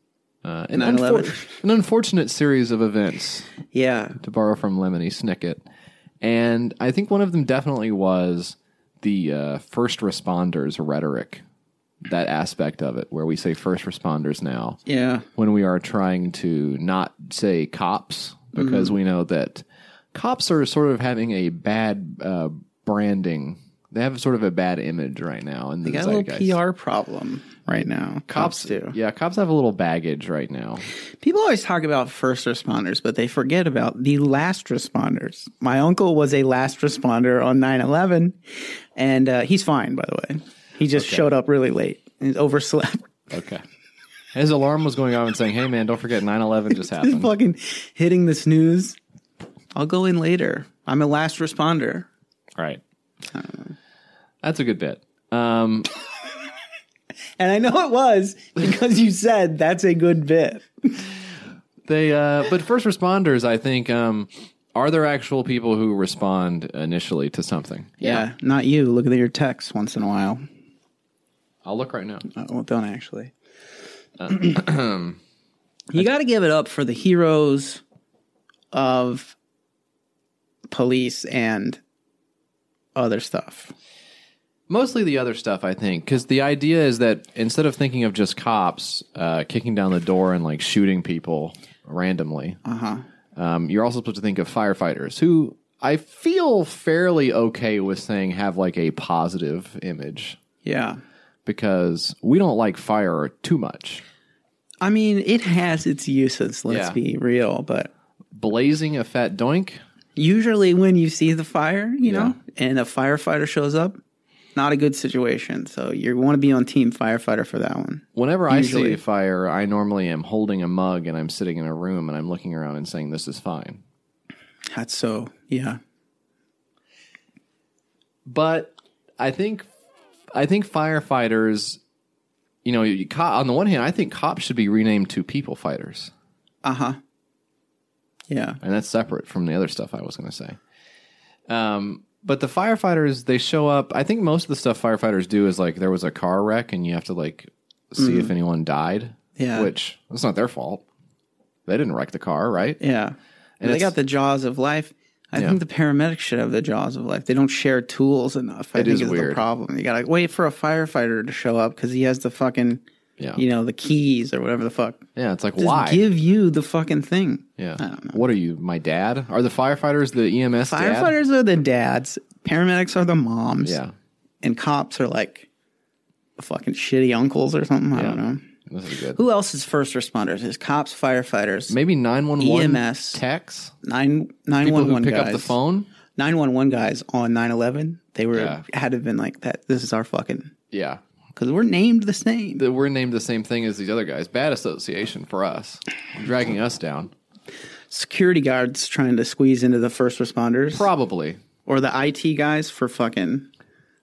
uh, an, unfor- an unfortunate series of events, Yeah. to borrow from Lemony Snicket, and I think one of them definitely was the uh, first responders rhetoric. That aspect of it, where we say first responders now, Yeah. when we are trying to not say cops because Mm-hmm. we know that cops are sort of having a bad uh, branding. They have sort of a bad image right now in the They got a little PR problem right now. Cops, do. Yeah, cops have a little baggage right now. People always talk about first responders, but they forget about the last responders. My uncle was a last responder on 9 11, and uh, he's fine, by the way. He just showed up really late and overslept. Okay. His alarm was going off and saying, "Hey man, don't forget 9/11 just Just happened." fucking hitting the snooze. I'll go in later. I'm a last responder. right. That's a good bit. Um, And I know it was because you said that's a good bit. they, uh, but first responders, I think, um, are there actual people who respond initially to something? Yeah, not you. Look at your texts once in a while. I'll look right now. Uh, well, don't actually. you got to give it up for the heroes of police and other stuff. Mostly the other stuff, I think, because the idea is that instead of thinking of just cops uh, kicking down the door and like shooting people randomly, uh-huh. um, you're also supposed to think of firefighters who I feel fairly okay with saying have like a positive image Yeah. because we don't like fire too much. I mean, it has its uses, let's Yeah. be real, but Blazing a fat doink, usually when you see the fire, you Yeah. know, and a firefighter shows up, not a good situation. So you want to be on team firefighter for that one. Whenever I see a fire, I normally am holding a mug and I'm sitting in a room and I'm looking around and saying, This is fine. That's so, yeah. But I think I think firefighters, you know, you, on the one hand, I think cops should be renamed to people fighters, Uh huh. Yeah. and that's separate from the other stuff I was going to say. Um, but the firefighters, they show up. I think most of the stuff firefighters do is like there was a car wreck and you have to like see if anyone died. Yeah. which that's not their fault. They didn't wreck the car, right? Yeah. And they got the jaws of life. I Yeah. think the paramedics should have the jaws of life. They don't share tools enough. I It think is is the problem. You gotta wait for a firefighter to show up because he has the fucking, Yeah, you know, the keys or whatever the fuck. yeah. It's like Just why? give you the fucking thing. yeah. I don't know. What are you, my dad? Are the firefighters the EMS dad? Firefighters are the dads. Paramedics are the moms. Yeah, And cops are like the fucking shitty uncles or something. I don't know. this is good. Who else is first responders? Is cops, firefighters, Maybe nine one one EMS. techs. nine nine People one who one pick guys. up the phone. 911 guys on 9/11. They were Yeah. had to have been like that. This is our fucking Yeah, because we're named the same. that we're named the same thing as these other guys. Bad association for us, dragging us down. Security guards trying to squeeze into the first responders, Probably or the IT guys for fucking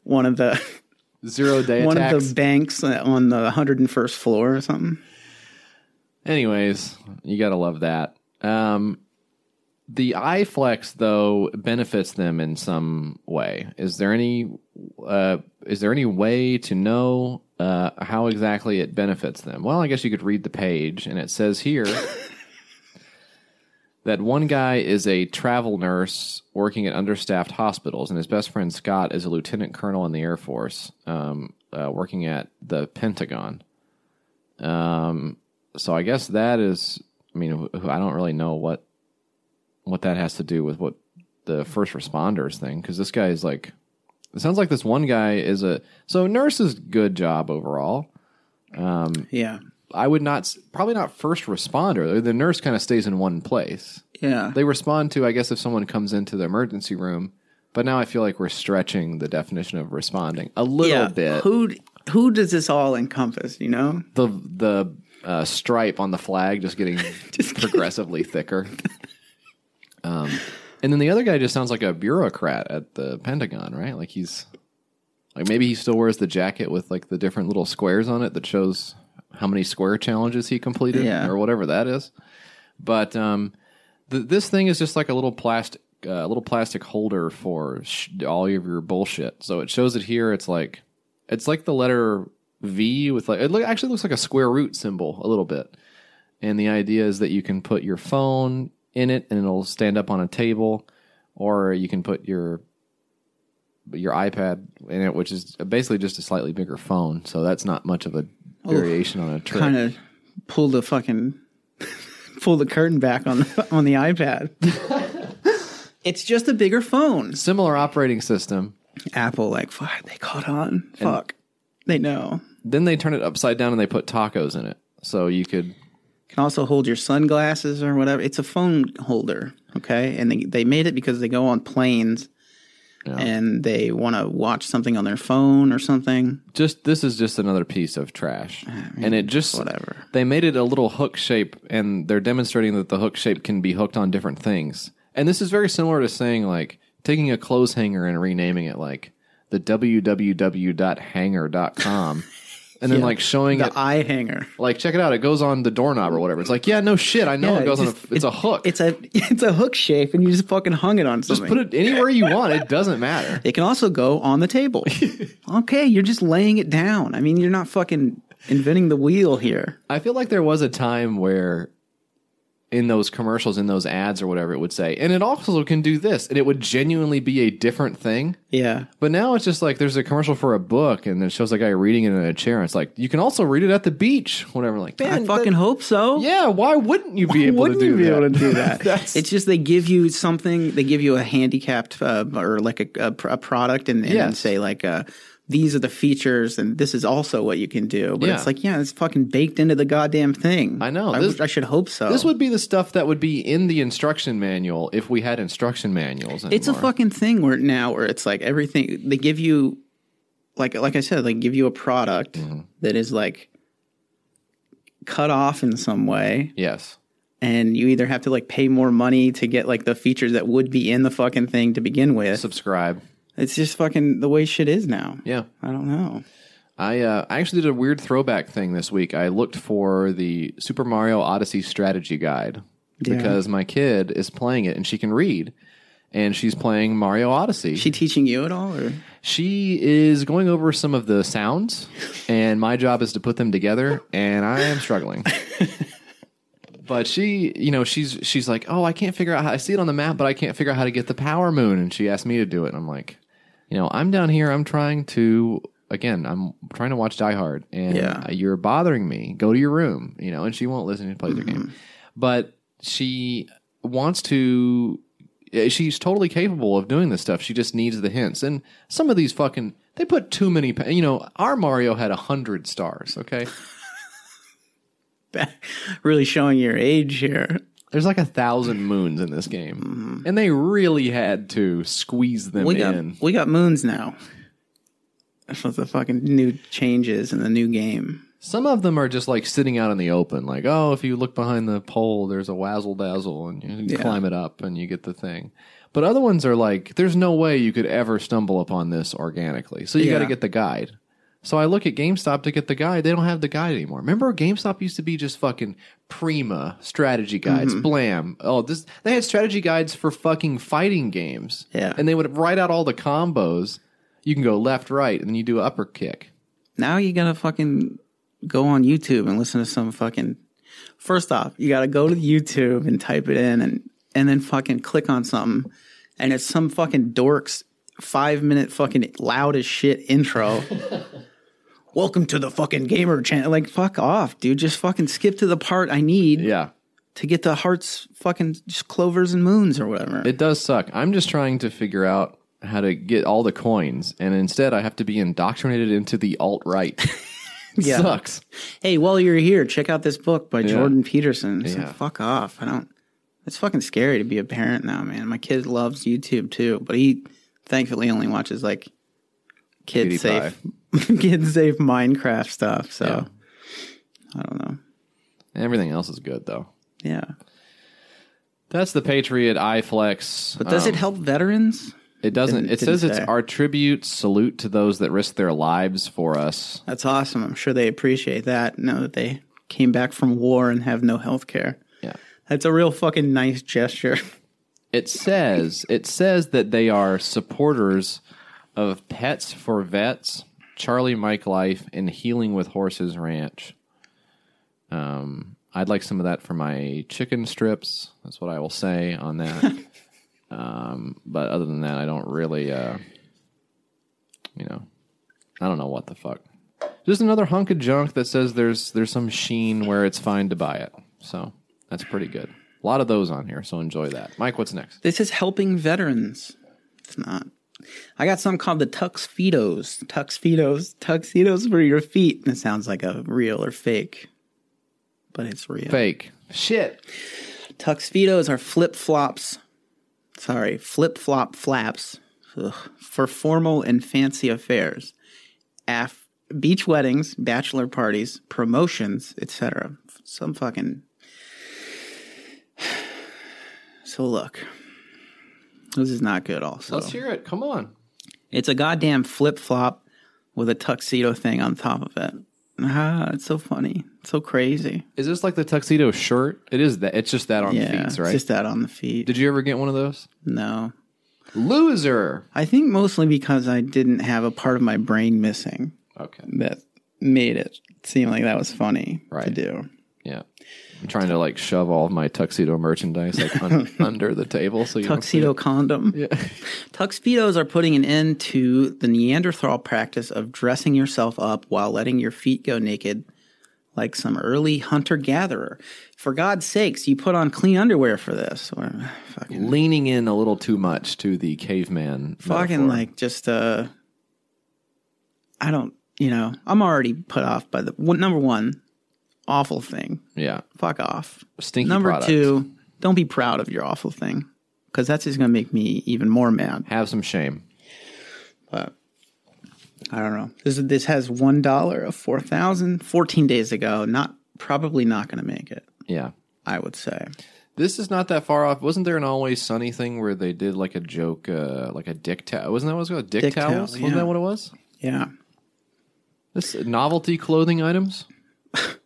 one of the zero day one attacks. of the banks on the 101st floor or something. Anyways, you gotta love that. Um, the iFlex though benefits them in some way. Is there any uh, is there any way to know uh, how exactly it benefits them? Well, I guess you could read the page, and it says here that one guy is a travel nurse working at understaffed hospitals, and his best friend Scott is a lieutenant colonel in the Air Force, um, uh, working at the Pentagon. Um, so I guess that is. I mean, I don't really know what what that has to do with what the first responders thing because this guy is like. It sounds like this one guy is a so nurse is good job overall. um Yeah, I would not probably not first responder. The nurse kind of stays in one place. yeah. They respond to I guess if someone comes into the emergency room. But now I feel like we're stretching the definition of responding a little yeah. bit. Who who does this all encompass? You know, the the uh, stripe on the flag just getting just progressively thicker. And then the other guy just sounds like a bureaucrat at the Pentagon, right? Like he's like maybe he still wears the jacket with like the different little squares on it that shows how many square challenges he completed Yeah. or whatever that is. But um, th- this thing is just like a little plastic. uh, little plastic holder for sh- all of your bullshit. So it shows it here. It's like it's like the letter V with like it look, actually looks like a square root symbol a little bit. And the idea is that you can put your phone in it and it'll stand up on a table, or you can put your your iPad in it, which is basically just a slightly bigger phone. So that's not much of a variation on a trick. kind of pull the fucking pull the curtain back on the, on the iPad. it's just a bigger phone. Similar operating system. Apple, like, fuck, they caught on. Fuck, they know. Then they turn it upside down and they put tacos in it. So you could Can also hold your sunglasses or whatever. It's a phone holder, okay? And they they made it because they go on planes Yeah. and they want to watch something on their phone or something. just this is just another piece of trash ah, and it just whatever. they made it a little hook shape and they're demonstrating that the hook shape can be hooked on different things and this is very similar to saying like taking a clothes hanger and renaming it like the www.hanger.com and then Yeah. like showing the it eye hanger. like check it out it goes on the doorknob or whatever it's like yeah no shit i know it goes just- on a it's a hook It's a it's a hook shape, and you just fucking hung it on something. just something. put it anywhere you want it doesn't matter It can also go on the table. okay, you're just laying it down. I mean, you're not fucking inventing the wheel here. i feel like there was a time where in those commercials in those ads or whatever it would say and it also can do this and it would genuinely be a different thing Yeah. but now it's just like there's a commercial for a book and it shows a guy reading it in a chair and it's like you can also read it at the beach whatever like man I fucking hope so. yeah why wouldn't you be able Wouldn't to do you be that able to do that? It's just they give you something. They give you a handicapped uh, or like a, a, a product, and, and Yes. say like, "These are the features, and this is also what you can do." But Yeah. it's like, yeah, it's fucking baked into the goddamn thing. I know. I, This- I should hope so. This would be the stuff that would be in the instruction manual if we had instruction manuals. Anymore. It's a fucking thing where now where it's like everything they give you like like I said, they give you a product Mm-hmm. that is like cut off in some way yes. and you either have to like pay more money to get like the features that would be in the fucking thing to begin with. Subscribe. It's just fucking the way shit is now. Yeah. I don't know. I uh, I actually did a weird throwback thing this week. I looked for the Super Mario Odyssey strategy guide Yeah. because my kid is playing it and she can read, and she's playing Mario Odyssey. Is She teaching you at all or She is going over some of the sounds, and my job is to put them together, and I am struggling. but she, you know, she's she's like, oh, I can't figure out how I see it on the map, but I can't figure out how to get the power moon, and she asked me to do it. And I'm like, you know, I'm down here, I'm trying to. Again, I'm trying to watch Die Hard, and Yeah. Uh, you're bothering me. Go to your room, you know. And she won't listen to play the game, mm-hmm. but she wants to uh, she's totally capable of doing this stuff. She just needs the hints. And some of these fucking they put too many. You know, our Mario had a hundred stars. Okay, really showing your age here. There's like a thousand moons in this game, and they really had to squeeze them We got in. we got moons now. That's what the fucking new changes in the new game. Some of them are just like sitting out in the open, like oh, if you look behind the pole, there's a wazzle dazzle, and you Yeah. climb it up, and you get the thing. But other ones are like, there's no way you could ever stumble upon this organically. So you got to get the guide. So I look at GameStop to get the guide. They don't have the guide anymore. Remember, GameStop used to be just fucking Prima strategy guides, Mm-hmm. blam. Oh, this they had strategy guides for fucking fighting games. Yeah. and they would write out all the combos. You can go left, right, and then you do upper kick. Now you gotta fucking go on YouTube and listen to some fucking. First off, you gotta go to YouTube and type it in and and then fucking click on something, and it's some fucking dorks five minute fucking loud as shit intro. Welcome to the fucking gamer channel. Like fuck off, dude. Just fucking skip to the part I need Yeah, to get the hearts, fucking just clovers and moons or whatever. It does suck. I'm just trying to figure out how to get all the coins, and instead I have to be indoctrinated into the alt right. Yeah. Sucks. hey, while you're here, check out this book by Jordan Peterson. It's Yeah. like, fuck off. I don't. It's fucking scary to be a parent now, man. My kid loves YouTube too, but he thankfully only watches like kid PewDiePie. safe, kid safe Minecraft stuff. So I don't know. Everything else is good though. Yeah, That's the Patriot iFlex. but does Um, it help veterans? It doesn't. Didn't- it says it's say. our tribute salute to those that risk their lives for us. That's awesome. I'm sure they appreciate that. Now that they came back from war and have no health care. Yeah. That's a real fucking nice gesture. It says it says that they are supporters of Pets for Vets, Charlie Mike Life, and Healing with Horses Ranch. Um, I'd like some of that for my chicken strips. That's what I will say on that. um, but other than that, I don't really, uh, you know, I don't know what the fuck. Just another hunk of junk that says there's there's some sheen where it's fine to buy it. So that's pretty good. A lot of those on here, so enjoy that. Mike, what's next? This is helping veterans. It's not. I got some called the Tuxedos. Tuxedos. Tuxedos for your feet. It sounds like a real or fake, but it's real. Fake. Shit. Tuxedos are flip flops. Sorry, flip flop flaps ugh, for formal and fancy affairs, Af- beach weddings, bachelor parties, promotions, etc. Some fucking. So look, this is not good. Also, Let's hear it. Come on. it's a goddamn flip flop with a tuxedo thing on top of it. Ah, it's so funny. It's so crazy. Is this like the tuxedo shirt? It is that. It's just that on yeah, feet, it's right? just that on the feet. Did you ever get one of those? no. Loser. I think mostly because I didn't have a part of my brain missing Okay. that made it seem like that was funny right. to do. Yeah. I'm trying to like shove all of my tuxedo merchandise like un- under the table so you Tuxedo condom. Yeah. Tuxedos are putting an end to the Neanderthal practice of dressing yourself up while letting your feet go naked like some early hunter gatherer. For God's sakes, you put on clean underwear for this. Or fucking, Leaning in a little too much to the caveman. fucking metaphor. like just, uh, I don't, you know, I'm already put off by the number one, awful thing. yeah, Fuck off. stinky. number product. two, don't be proud of your awful thing because that's just going to make me even more mad. have some shame. but I don't know. This this has one dollar of four thousand. Fourteen days ago, not probably not going to make it. Yeah. I would say. This is not that far off. Wasn't there an Always Sunny thing where they did like a joke, uh, like a dick towel? Wasn't that what it was called? Dick, Dick towels? towel, Wasn't yeah. that what it was? Yeah, This novelty clothing items.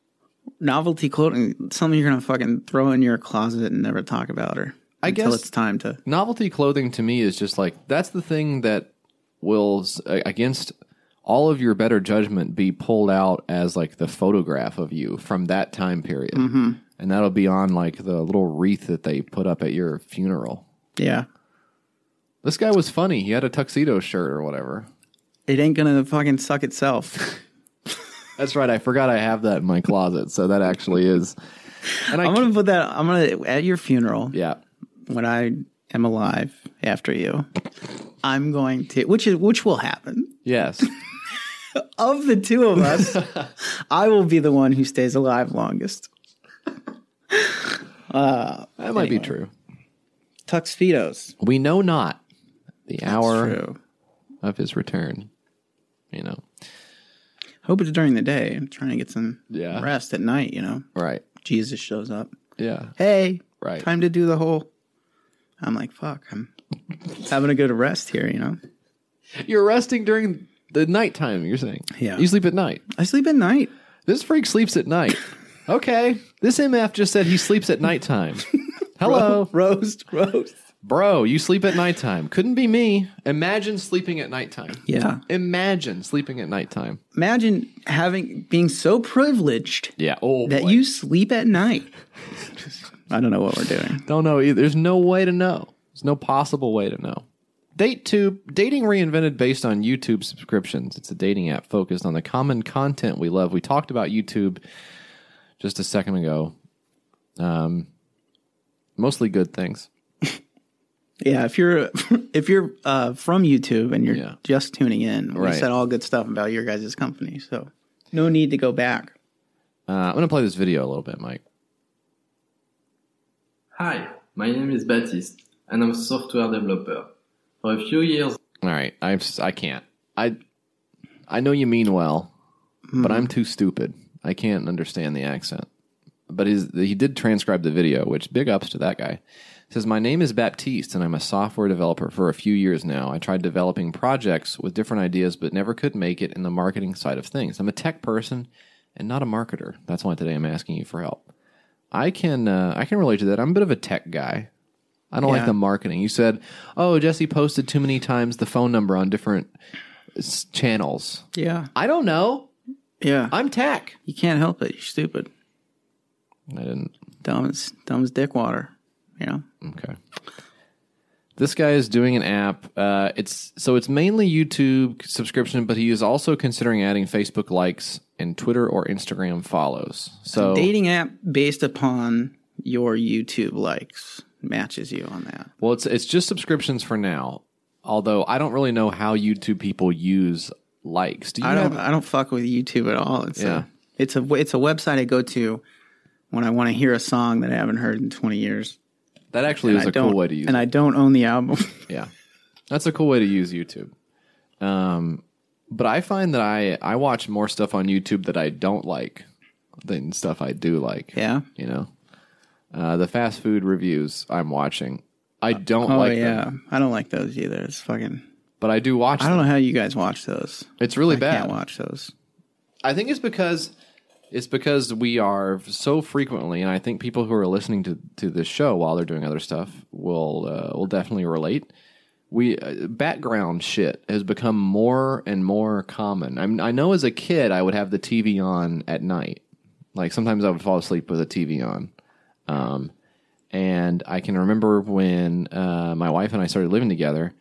novelty clothing. Something you're going to fucking throw in your closet and never talk about, or I until guess- it's time to. Novelty clothing to me is just like that's the thing that will uh, against all of your better judgment be pulled out as like the photograph of you from that time period, mm-hmm. and that'll be on like the little wreath that they put up at your funeral. Yeah, This guy was funny. He had a tuxedo shirt or whatever. it ain't gonna fucking suck itself. That's right. I forgot I have that in my closet. So that actually is. And I I'm gonna put that. I'm gonna at your funeral yeah. when I am alive after you. I'm going to, which is which will happen. Yes. Of the two of us, I will be the one who stays alive longest. That might be Anyway. true. Tuxedos. We know not the hour True. of his return. You know. Hope it's during the day. I'm trying to get some Yeah. rest at night, you know. Right. Jesus shows up. Yeah. Hey, Right. time to do the whole. I'm like, fuck, I'm having a good rest here, you know. You're resting during the nighttime, you're saying. Yeah. You sleep at night. I sleep at night. This freak sleeps at night. Okay. This MF just said he sleeps at nighttime. Hello. Roast, roast. Bro, you sleep at nighttime. Couldn't be me. Imagine sleeping at nighttime. Yeah. Imagine sleeping at nighttime. Imagine having being so privileged Yeah. Oh, that boy. you sleep at night. I don't know what we're doing. Don't know either. There's no way to know. There's no possible way to know. DateTube, dating reinvented based on YouTube subscriptions. It's a dating app focused on the common content we love. We talked about YouTube just a second ago. Um, mostly good things. Yeah, if you're if you're uh, from YouTube and you're Yeah. just tuning in, we Right. said all good stuff about your guys' company, so no need to go back. Uh, I'm going to play this video a little bit, Mike. Hi, my name is Baptiste, and I'm a software developer. For a few years, All right, I'm I can't. I I know you mean well, but I'm too stupid. I can't understand the accent. But his he did transcribe the video, which big ups to that guy. Says my name is Baptiste and I'm a software developer for a few years now. I tried developing projects with different ideas but never could make it in the marketing side of things. I'm a tech person and not a marketer. That's why today I'm asking you for help. I can uh, I can relate to that. I'm a bit of a tech guy. I don't like the marketing. You said, "Oh, Jesse posted too many times the phone number on different channels." Yeah, I don't know. yeah. I'm tech. you can't help it. You're stupid. I didn't. Dumb as dumb as dick water. You know. Okay. This guy is doing an app. Uh, it's so it's mainly YouTube subscription, but he is also considering adding Facebook likes and Twitter or Instagram follows. So dating app based upon your YouTube likes matches you on that. well, it's it's just subscriptions for now. Although I don't really know how YouTube people use likes. Do you I don't have- I don't fuck with YouTube at all. It's Yeah. a it's a it's a website I go to when I want to hear a song that I haven't heard in 20 years. That actually is I a cool way to use. and it. I don't own the album. Yeah, that's a cool way to use YouTube. Um, but I find that I I watch more stuff on YouTube that I don't like than stuff I do like. yeah. You know, uh, the fast food reviews I'm watching, I don't Oh like yeah. them, I don't like those either. It's fucking but I do watch I don't them. know how you guys watch those. It's really bad. I bad. can't watch those. I think it's because it's because we are so frequently, and I think people who are listening to to this show while they're doing other stuff will uh, will definitely relate. We uh, background shit has become more and more common. I mean, I know as a kid I would have the TV on at night. Like sometimes I would fall asleep with the TV on. Um, and I can remember when uh, my wife and I started living together,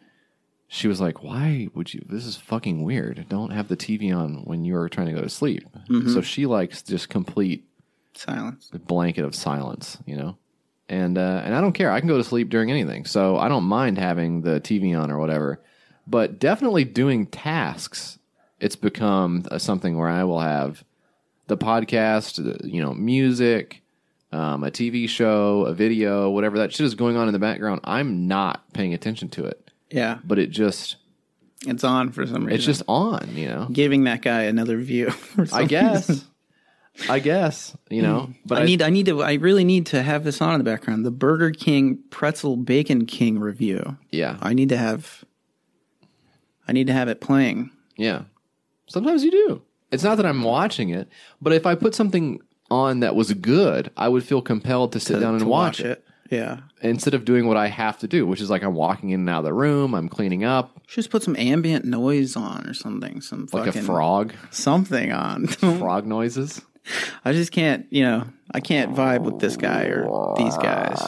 she was like, "Why would you? This is fucking weird. Don't have the TV on when you're trying to go to sleep." So she likes just complete Silence. A blanket of silence, you know. And uh, and I don't care. I can go to sleep during anything, so I don't mind having the TV on or whatever. But definitely doing tasks, it's become uh, something where I will have the podcast, uh, you know, music, um, a TV show, a video, whatever that shit is going on in the background. I'm not paying attention to it, Yeah, but it just it's on for some reason. it's just on, you know. giving that guy another view. for some I guess. reason. I guess, you know, mm. but I need. I need to. I really need to have this on in the background. The Burger King Pretzel Bacon King review. yeah. I need to have. I need to have it playing. Yeah. Sometimes you do. It's not that I'm watching it, but if I put something on that was good, I would feel compelled to sit to- down and to watch, it. Yeah, instead of doing what I have to do, which is like I'm walking in and out of the room, I'm cleaning up, just put some ambient noise on or something. Some like fucking a frog, something on. frog noises. I just can't. You know, I can't vibe with this guy or these guys.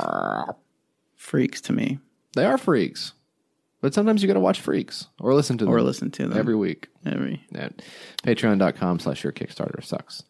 Freaks to me, They are freaks, but sometimes you got to watch freaks or listen to them or listen to them every week. every. at patreon.com slash your kickstarter sucks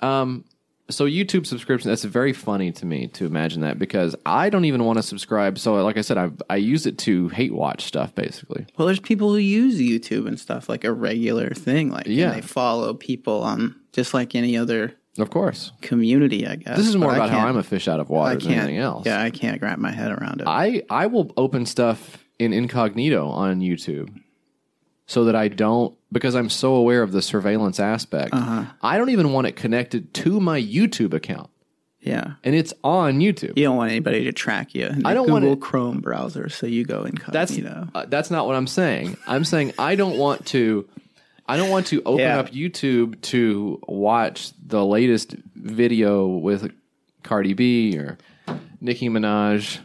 um so youtube subscription that's very funny to me to imagine that because i don't even want to subscribe so like i said i i use it to hate watch stuff basically Well, there's people who use YouTube and stuff like a regular thing. Like, and Yeah. they follow people on just like any other of course community. I guess this is more But about how i'm a fish out of I water than can't. anything else Yeah, I can't wrap my head around it. I I will open stuff in incognito on YouTube so that I don't because I'm so aware of the surveillance aspect. Uh-huh. I don't even want it connected to my YouTube account, yeah. and it's on YouTube. You don't want anybody to track you. In I don't Google want it- Chrome browser, so you go That's incognito. uh, that's not what I'm saying. I'm saying I don't want to. I don't want to open Yeah. up YouTube to watch the latest video with Cardi B or Nicki Minaj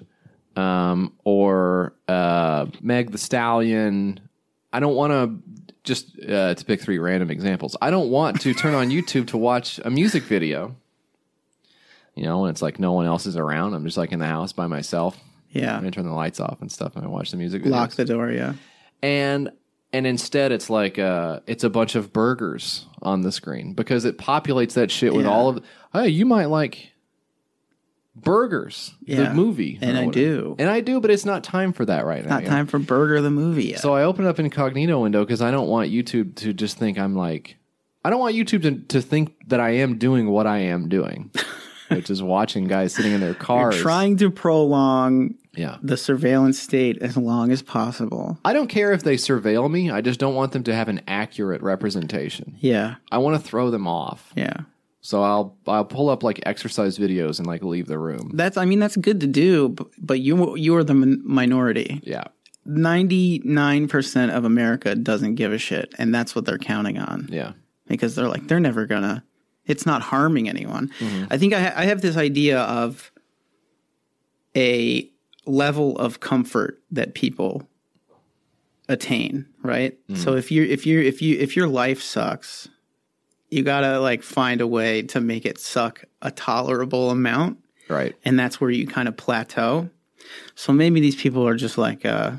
um, or uh, Meg the Stallion. I don't want to just uh, to pick three random examples. I don't want to turn on YouTube to watch a music video. You know, when it's like no one else is around, I'm just like in the house by myself. yeah. I turn the lights off and stuff, and I watch the music. Videos. Lock the door. Yeah. and and instead it's like uh it's a bunch of burgers on the screen because it populates that shit with Yeah. all of. Hey, you might like burgers, Yeah. the movie, And I do. and I do, but it's not time for that right now. Not know? time for Burger the movie yet. So I open up incognito window because I don't want YouTube to just think I'm like. I don't want YouTube to, to think that I am doing what I am doing, which is watching guys sitting in their You're cars. trying to prolong yeah. the surveillance state as long as possible. I don't care if they surveil me. I just don't want them to have an accurate representation. Yeah. I want to throw them off. Yeah. So I'll I'll pull up like exercise videos and like leave the room. That's. I mean, that's good to do, but, but you you are the min- minority. Yeah. Ninety nine percent of America doesn't give a shit, and that's what they're counting on. Yeah. because they're like they're never gonna it's not harming anyone Mm-hmm. i think I, ha- I have this idea of a level of comfort that people attain right Mm-hmm. so if you if you if you if your life sucks you gotta like find a way to make it suck a tolerable amount Right. and that's where you kind of plateau. So maybe these people are just like, uh,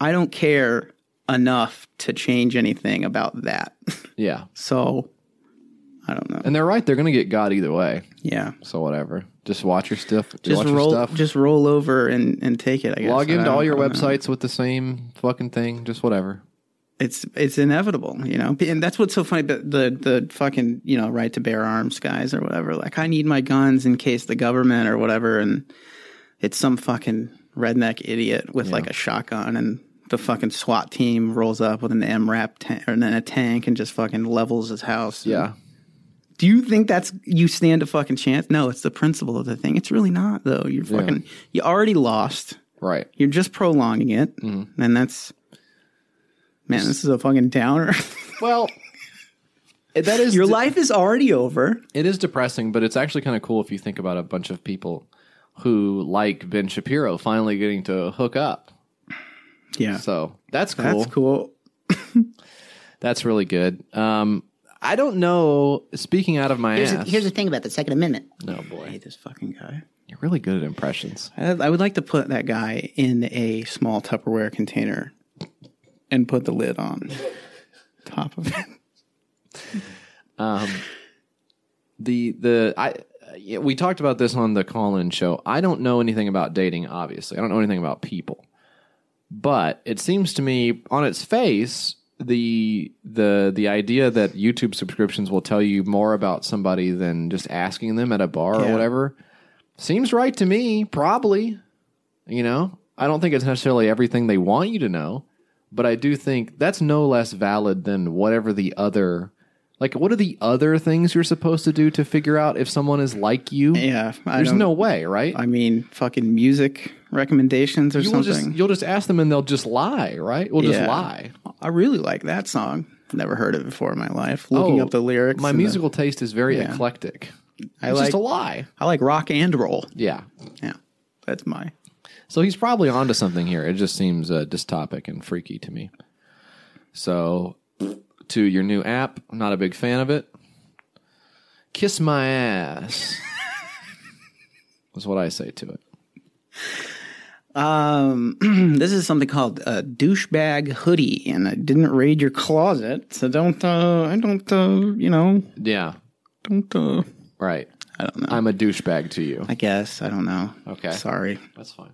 I don't care enough to change anything about that. Yeah. so I don't know. And they're right. They're gonna get God either way. Yeah, So whatever. Just watch your stuff. just watch roll, your stuff. just roll over and, and take it. I guess. Log into all your don't know. websites with the same fucking thing. Just whatever. It's it's inevitable, you know, and that's what's so funny. But the the fucking you know right to bear arms guys or whatever. Like I need my guns in case the government or whatever, and it's some fucking redneck idiot with like a shotgun and. The fucking SWAT team rolls up with an MRAP ta- or then a tank and just fucking levels his house. Yeah. Do you think that's you stand a fucking chance? No, it's the principle of the thing. It's really not though. You're fucking you already lost. Right. You're just prolonging it, Mm-hmm. and that's man. This is a fucking downer. Well, that is Your life is already over. It is depressing, but it's actually kind of cool if you think about a bunch of people who like Ben Shapiro finally getting to hook up. Yeah. So that's cool. That's cool. That's really good. Um, I don't know. Speaking out of my Here's, ass. the, here's the thing about the Second Amendment. no I boy, hate this fucking guy. you're really good at impressions. I, I would like to put that guy in a small Tupperware container and put the lid on top of it. Um, the the I yeah, we talked about this on the call-in show. I don't know anything about dating. Obviously, I don't know anything about people, but it seems to me on its face the the the idea that YouTube subscriptions will tell you more about somebody than just asking them at a bar or whatever seems right to me. Probably, you know, I don't think it's necessarily everything they want you to know, but I do think that's no less valid than whatever the other. Like, what are the other things you're supposed to do to figure out if someone is like you? Yeah. I There's no way, right? I mean, fucking music recommendations or you will something. just you'll just ask them and they'll just lie, right? We'll just lie. I really like that song. Never heard it before in my life. Looking Oh, up the lyrics. My and the- musical taste is very Yeah. eclectic. I It's like just a lie. I like rock and roll. Yeah. Yeah, that's my. So he's probably onto something here. It just seems uh, dystopic and freaky to me. So, to your new app, I'm not a big fan of it. Kiss my ass. is what I say to it. Um, this is something called a douchebag hoodie, and I didn't raid your closet, so don't. Uh, I don't. Uh, you know, Yeah, don't. Uh, right. I don't know. I'm a douchebag to you. I guess I don't know. Okay. sorry. That's fine.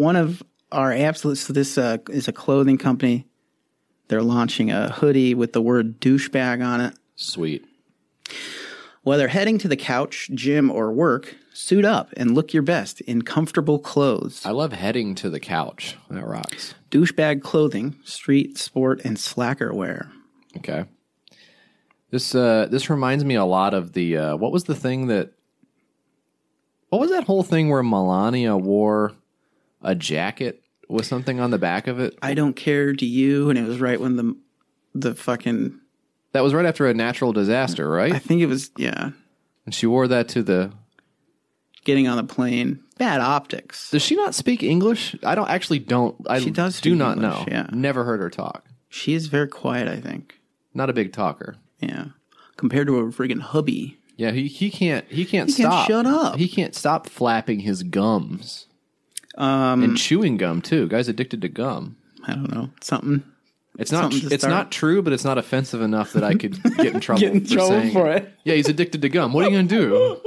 One of our absolute. So this uh, is a clothing company. They're launching a hoodie with the word douchebag on it. Sweet. Whether heading to the couch, gym, or work, suit up and look your best in comfortable clothes. I love heading to the couch. That rocks. Douchebag clothing, street, sport, and slacker wear. Okay. This uh this reminds me a lot of the uh what was the thing that what was that whole thing where Melania wore a jacket with something on the back of it? I don't care to you, and it was right when the the fucking That was right after a natural disaster, right? I think it was yeah, and she wore that to the getting on the plane. Bad optics. Does she not speak English? I don't actually don't I She does do not English, know. yeah. Never heard her talk. She is very quiet, I think. Not a big talker. Yeah. Compared to a friggin' hubby. Yeah, he, he can't he can't He can't stop. shut up. He can't stop flapping his gums. Um And chewing gum too. Guy's addicted to gum. I don't know. Something. It's not. Something It's start- not true, but it's not offensive enough that I could get in trouble. Get in for trouble saying for it. Yeah, he's addicted to gum. What are you gonna do?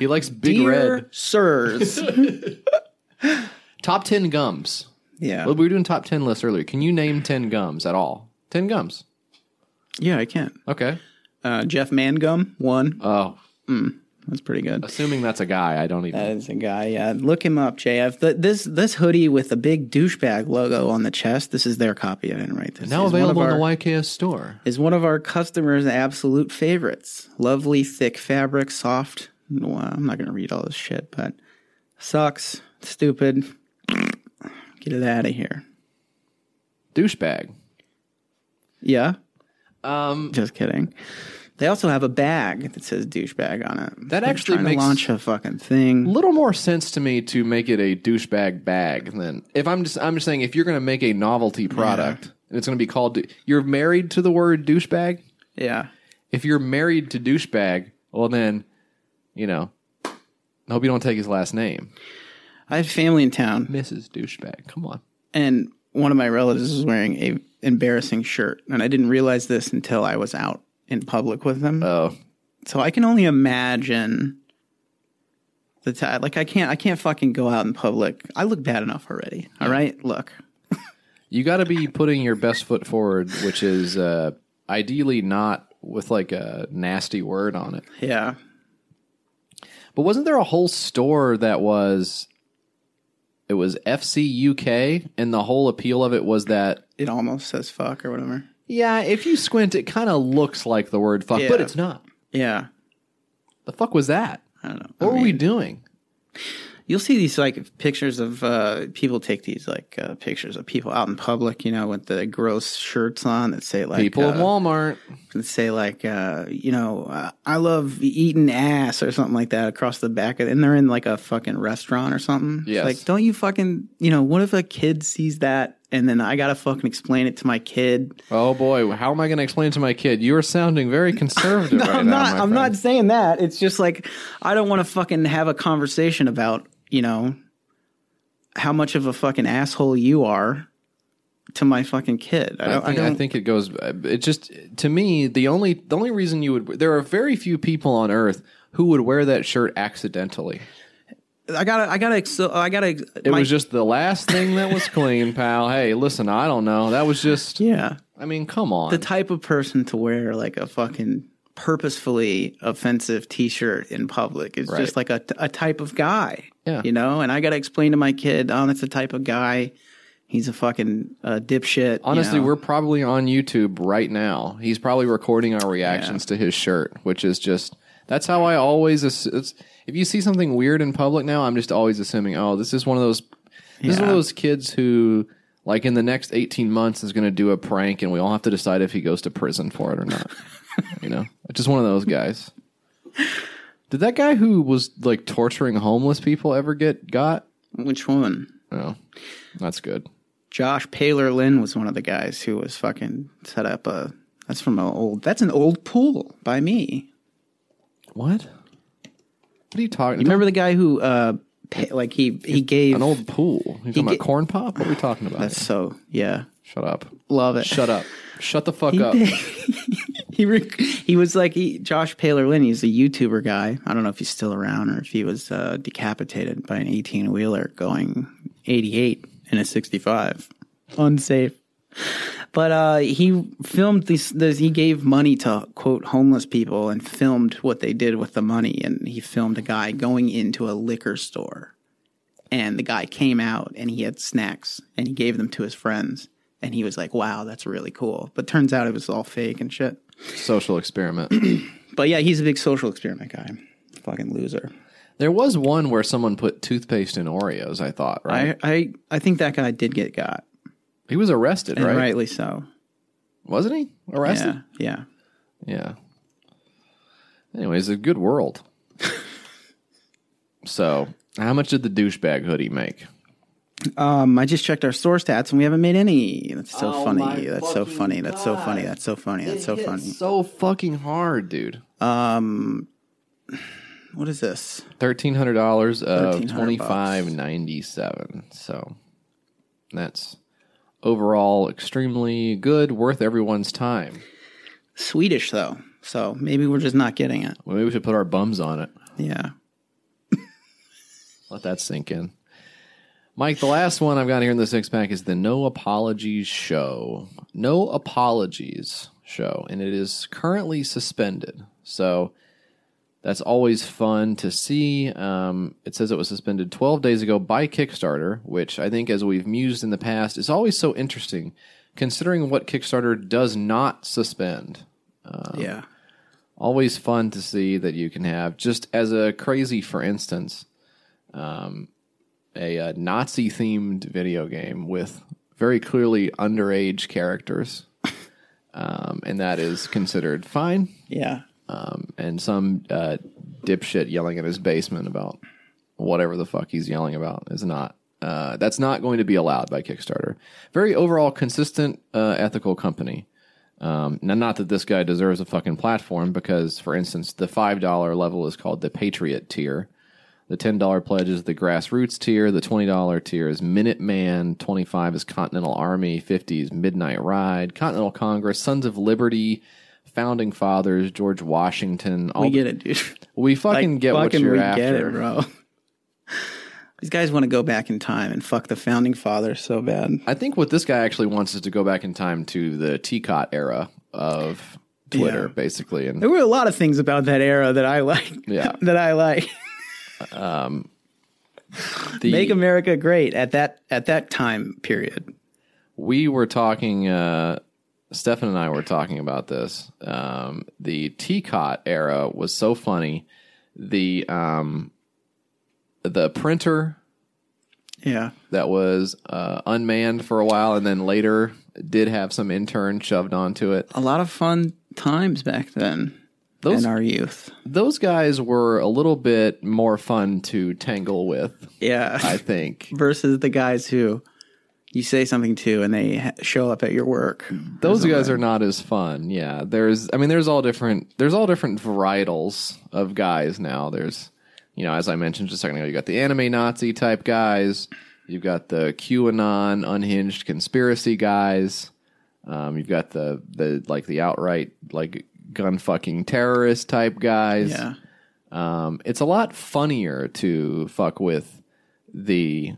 He likes big Dear red. sirs. Top ten gums. yeah. Well, we were doing top ten lists earlier. Can you name ten gums at all? Ten gums. Yeah, I can. Okay. Uh, Jeff Mangum, one. Oh, That's pretty good. assuming that's a guy, I don't even. Know. That is a guy. Yeah, look him up, JF. The, this this hoodie with the big douchebag logo on the chest. This is their copy. I didn't write this. now Is available in the YKS store. is one of our customers' absolute favorites. Lovely, thick fabric, soft. Well, I'm not going to read all this shit, but sucks. Stupid. Get it out of here. Douchebag. Yeah, Um, just kidding. They also have a bag that says douchebag on it. That They're actually trying makes- to launch a fucking thing. little more sense to me to make it a douchebag bag than if I'm just I'm just saying if you're going to make a novelty product and it's going to be called you're married to the word douchebag. Yeah, If you're married to douchebag, well then, you know, I hope you don't take his last name, I have family in town, Mrs. Douchebag. Come on. and one of my relatives was wearing a embarrassing shirt, and I didn't realize this until I was out in public with them. Oh, So I can only imagine the time. Like I can't, I can't fucking go out in public. I look bad enough already. All right, look. you got to be putting your best foot forward, which is uh, ideally not with like a nasty word on it. Yeah, But wasn't there a whole store that was it was FC UK and the whole appeal of it was that it almost says fuck or whatever. Yeah, if you squint it kind of looks like the word fuck, but it's not. Yeah, The fuck was that? I don't know. What I were we mean, doing? You'll see these like pictures of uh, people take these like uh, pictures of people out in public, you know, with the gross shirts on that say like People uh, in Walmart. and say like, uh, you know, uh, I love eating ass or something like that across the back, of, and they're in like a fucking restaurant or something. It's Yes. like, don't you fucking, you know, what if a kid sees that and then I gotta fucking explain it to my kid? Oh boy, how am I going to explain it to my kid? You are sounding very conservative right I'm now. not. I'm friend. not saying that. It's just like I don't want to fucking have a conversation about you know how much of a fucking asshole you are to my fucking kid. I I don't. I, think, I, don't think it goes. It just to me the only the only reason you would there are very few people on Earth who would wear that shirt accidentally. I gotta. I gotta. I gotta. It was just the last thing that was clean, pal. Hey, listen, I don't know. That was just. yeah. I mean, come on. The type of person to wear like a fucking purposefully offensive T-shirt in public is Right. just like a, a type of guy. Yeah. You know, and I gotta explain to my kid, oh, that's the type of guy. He's a fucking uh, dipshit. you Honestly, know? we're probably on YouTube right now. He's probably recording our reactions to his shirt, which is just that's how I always. ass- It's, if you see something weird in public now, I'm just always assuming, oh, this is one of those. This is one of those kids who, like, in the next 18 months, is going to do a prank, and we all have to decide if he goes to prison for it or not. you know, just one of those guys. Did that guy who was like torturing homeless people ever get got? Which one? No, that's good. Josh Paler Lin was one of the guys who was fucking set up a. That's from an old. That's an old pool by me. What? What are you talking? You remember the guy who, uh, pa- like he he gave An old pool. You talking about ga- corn pop? What are we talking about? That's so yeah, Shut up. love it. Shut up. Shut the fuck up. he rec- he was like he, Josh Paler Lin. He's a YouTuber guy. I don't know if he's still around or if he was uh, decapitated by an eighteen wheeler going eighty eight in a sixty five, unsafe. But uh, he filmed these, this. He gave money to quote homeless people and filmed what they did with the money. And he filmed a guy going into a liquor store, and the guy came out and he had snacks and he gave them to his friends. And he was like, "Wow, that's really cool." But turns out it was all fake and shit. Social experiment. But yeah, he's a big social experiment guy. Fucking loser. there was one where someone put toothpaste in Oreos, I thought, right? I, I I think that guy did get got, he was arrested, and right? rightly so. Wasn't he? Arrested? Yeah, yeah. Yeah. Anyways, a good world. so, how much did the douchebag hoodie make? Um, I just checked our store stats and we haven't made any. That's so Oh funny. That's so funny. That's so funny. That's so funny. That's so funny. So fucking hard, dude. Um, what is this? Thirteen hundred dollars of twenty five ninety seven. So that's overall extremely good, worth everyone's time. Swedish though, so maybe we're just not getting it. Well, maybe we should put our bums on it. Yeah. Let that sink in. Mike, the last one I've got here in the six pack is the No Apologies Show. No Apologies Show, and it is currently suspended. So that's always fun to see. Um, it says it was suspended 12 days ago by Kickstarter, which I think, as we've mused in the past, is always so interesting considering what Kickstarter does not suspend. yeah. Always fun to see that you can have, just as a crazy, for instance, um, a, uh Nazi themed video game with very clearly underage characters. Um, and that is considered fine. Yeah. Um, and some uh, dipshit yelling in his basement about whatever the fuck he's yelling about is not. Uh, that's not going to be allowed by Kickstarter. Very overall consistent, uh, ethical company. Um, now, not that this guy deserves a fucking platform, because, for instance, the five dollar level is called the Patriot tier. The ten dollar pledge is the grassroots tier. The twenty dollar tier is Minuteman. Twenty five is Continental Army. Fifty is Midnight Ride. Continental Congress. Sons of Liberty. Founding Fathers. George Washington. All We get it, dude. we fucking Like, get what you're we after. get it, bro. These guys want to go back in time and fuck the founding fathers so bad. I think what this guy actually wants is to go back in time to the TCOT era of Twitter, Yeah. basically. And There were a lot of things about that era that I like. Yeah. that I like. the, Make America great at that at that time period. we were talking, uh, Stefan and I were talking about this. Um, the TCOT era was so funny. The um, the printer Yeah. that was uh, unmanned for a while, and then later did have some intern shoved onto it. A lot of fun times back then Those in our youth. those guys were a little bit more fun to tangle with, Yeah. I think. Versus the guys who you say something to and they ha- show up at your work. Those guys are not as fun. Yeah, there's I mean there's all different there's all different varietals of guys now. There's you know, as I mentioned just a second ago, you got the anime Nazi type guys, you've got the QAnon unhinged conspiracy guys, um, you've got the the like the outright like gun fucking terrorist type guys. Yeah. Um, it's a lot funnier to fuck with the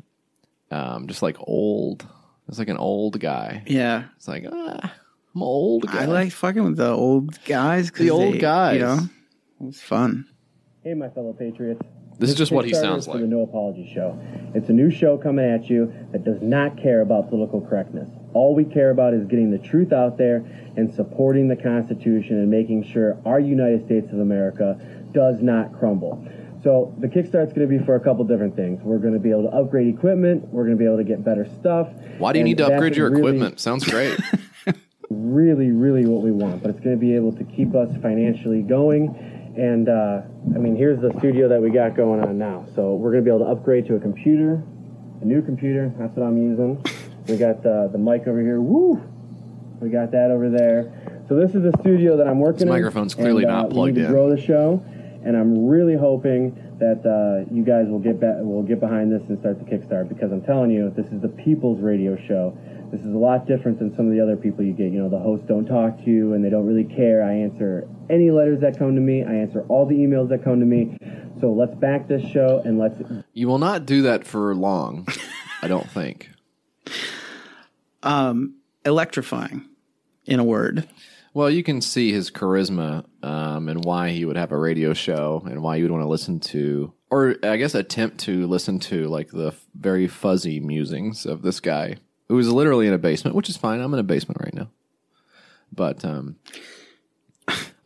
um, just like old. It's like an old guy. Yeah. It's like ah, I'm an old guy. I like fucking with the old guys. 'cause The old they- guys. You know, it was fun. Hey, my fellow patriots. This is just what he Kickstarter sounds is for like. the No Apology Show. It's a new show coming at you that does not care about political correctness. All we care about is getting the truth out there and supporting the Constitution and making sure our United States of America does not crumble. So the Kickstart's going to be for a couple different things. We're going to be able to upgrade equipment. We're going to be able to get better stuff. Why do you need to upgrade your really- equipment? Sounds great. really, really what we want. But it's going to be able to keep us financially going. And uh, I mean, here's the studio that we got going on now. So we're going to be able to upgrade to a computer, a new computer. That's what I'm using. We got the the mic over here. Woo! We got that over there. So this is the studio that I'm working. This in, microphone's clearly and, uh, not plugged we need in. to Grow the show, and I'm really hoping that uh, you guys will get back, will get behind this and start the Kickstarter because I'm telling you, this is the people's radio show. This is a lot different than some of the other people you get. You know, the hosts don't talk to you and they don't really care. I answer any letters that come to me. I answer all the emails that come to me. So let's back this show and let's you will not do that for long, I don't think. Um, electrifying, in a word. Well, you can see his charisma um, and why he would have a radio show and why you would want to listen to, or I guess attempt to listen to, like the f- very fuzzy musings of this guy who is literally in a basement, which is fine. I'm in a basement right now. But um,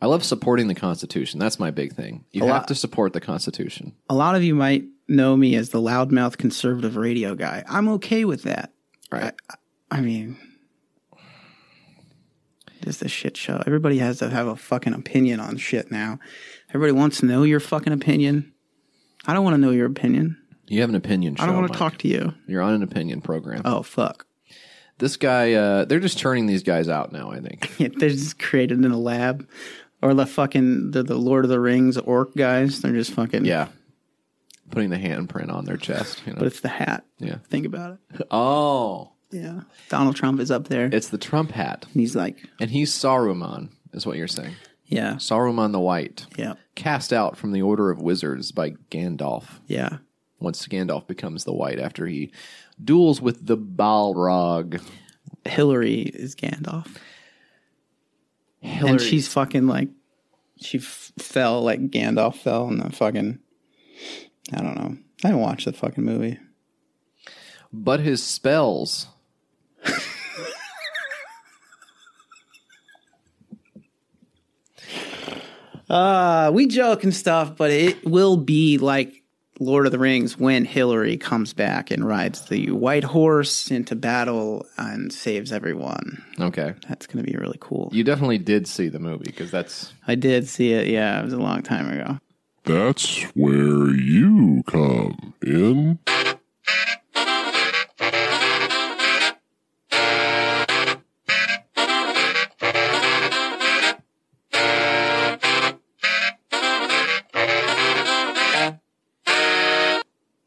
I love supporting the Constitution. That's my big thing. You have lot- to support the Constitution. A lot of you might know me as the loudmouth conservative radio guy. I'm okay with that. Right. I mean, just a shit show. Everybody has to have a fucking opinion on shit now. Everybody wants to know your fucking opinion. I don't want to know your opinion. You have an opinion show. I don't want to talk to you. You're on an opinion program. Oh fuck! This guy, uh, they're just turning these guys out now, I think. Yeah, they're just created in a lab, or the fucking the, the Lord of the Rings orc guys. They're just fucking Yeah. Putting the handprint on their chest. You know? But it's the hat. Yeah. Think about it. Oh, Yeah. Donald Trump is up there. it's the Trump hat. and he's like, And he's Saruman, is what you're saying. yeah, Saruman the White. yeah, Cast out from the Order of Wizards by Gandalf. yeah. Once Gandalf becomes the White after he duels with the Balrog. Hillary is Gandalf, Hillary. and she's fucking like, she f- fell like Gandalf fell in the fucking. I don't know. I didn't watch the fucking movie. But his spells. Uh, we joke and stuff, but it will be like Lord of the Rings when Hillary comes back and rides the white horse into battle and saves everyone. Okay. That's going to be really cool. You definitely did see the movie because that's. I did see it. Yeah, it was a long time ago. That's where you come in.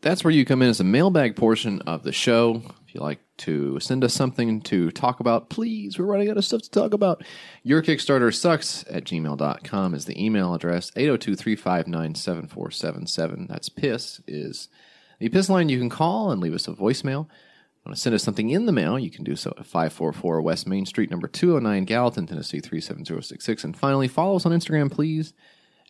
That's where you come in as a mailbag portion of the show. If you like to send us something to talk about, please. We're running out of stuff to talk about. Your Kickstarter sucks at gmail.com is the email address. 802 359 7477. That's PISS is the PISS line you can call and leave us a voicemail. Want to send us something in the mail, you can do so at 544 West Main Street, number 209, Gallatin, Tennessee 37066. And finally, follow us on Instagram, please,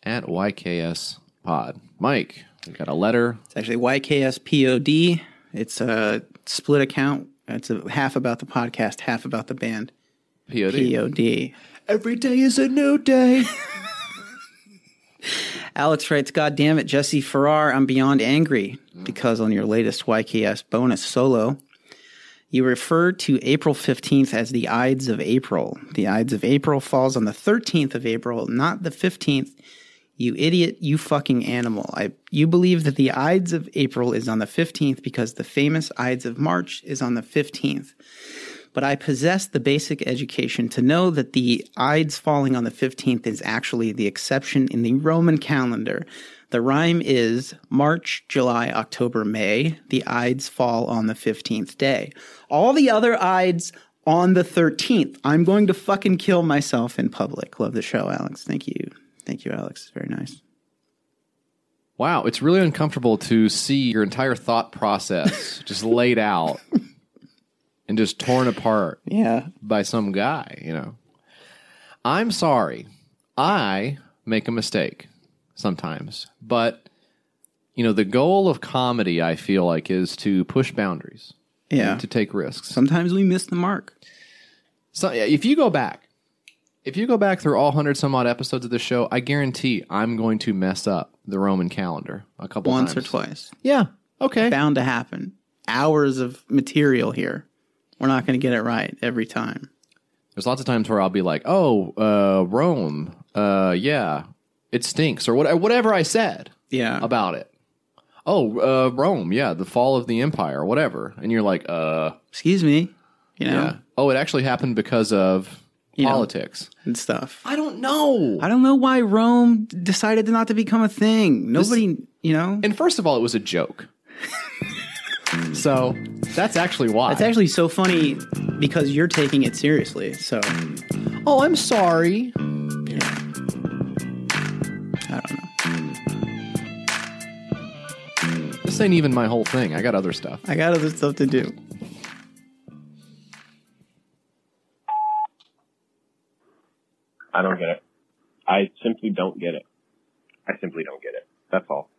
at YKS Pod. Mike, we got a letter It's actually YKSPOD. It's a split account. It's a half about the podcast, half about the band. POD. POD. Every day is a new day. Alex writes, God damn it, Jesse Farrar, I'm beyond angry because on your latest YKS bonus solo, You refer to April 15th as the Ides of April. The Ides of April falls on the 13th of April, not the 15th. You idiot, you fucking animal. I, you believe that the Ides of April is on the 15th because the famous Ides of March is on the 15th. But I possess the basic education to know that the Ides falling on the 15th is actually the exception in the Roman calendar. The rhyme is March, July, October, May. The Ides fall on the 15th day. All the other Ides on the 13th. I'm going to fucking kill myself in public. Love the show, Alex. Thank you. Thank you, Alex. It's very nice. Wow, it's really uncomfortable to see your entire thought process just laid out and just torn apart Yeah. by some guy, you know. I'm sorry. I make a mistake sometimes, but you know, the goal of comedy I feel like is to push boundaries, Yeah. to take risks. Sometimes we miss the mark. So if you go back, if you go back through all hundred some odd episodes of the show, I guarantee I'm going to mess up the Roman calendar a couple Once times. or twice. Yeah. Okay. Bound to happen. Hours of material here. We're not going to get it right every time. There's lots of times where I'll be like, "Oh, uh, Rome, uh, yeah, it stinks," or what, whatever I said Yeah. about it. Oh, uh, Rome, yeah, the fall of the empire, whatever, and you're like, "Uh, Excuse me. You know, yeah." Oh, it actually happened because of You know. politics. and stuff. I don't know. I don't know why Rome decided not to become a thing. Nobody, you know. And first of all, it was a joke. so that's actually why. It's actually so funny because you're taking it seriously. So oh, I'm sorry. I don't know. This ain't even my whole thing. I got other stuff. I got other stuff to do. I don't get it. I simply don't get it. I simply don't get it. That's all.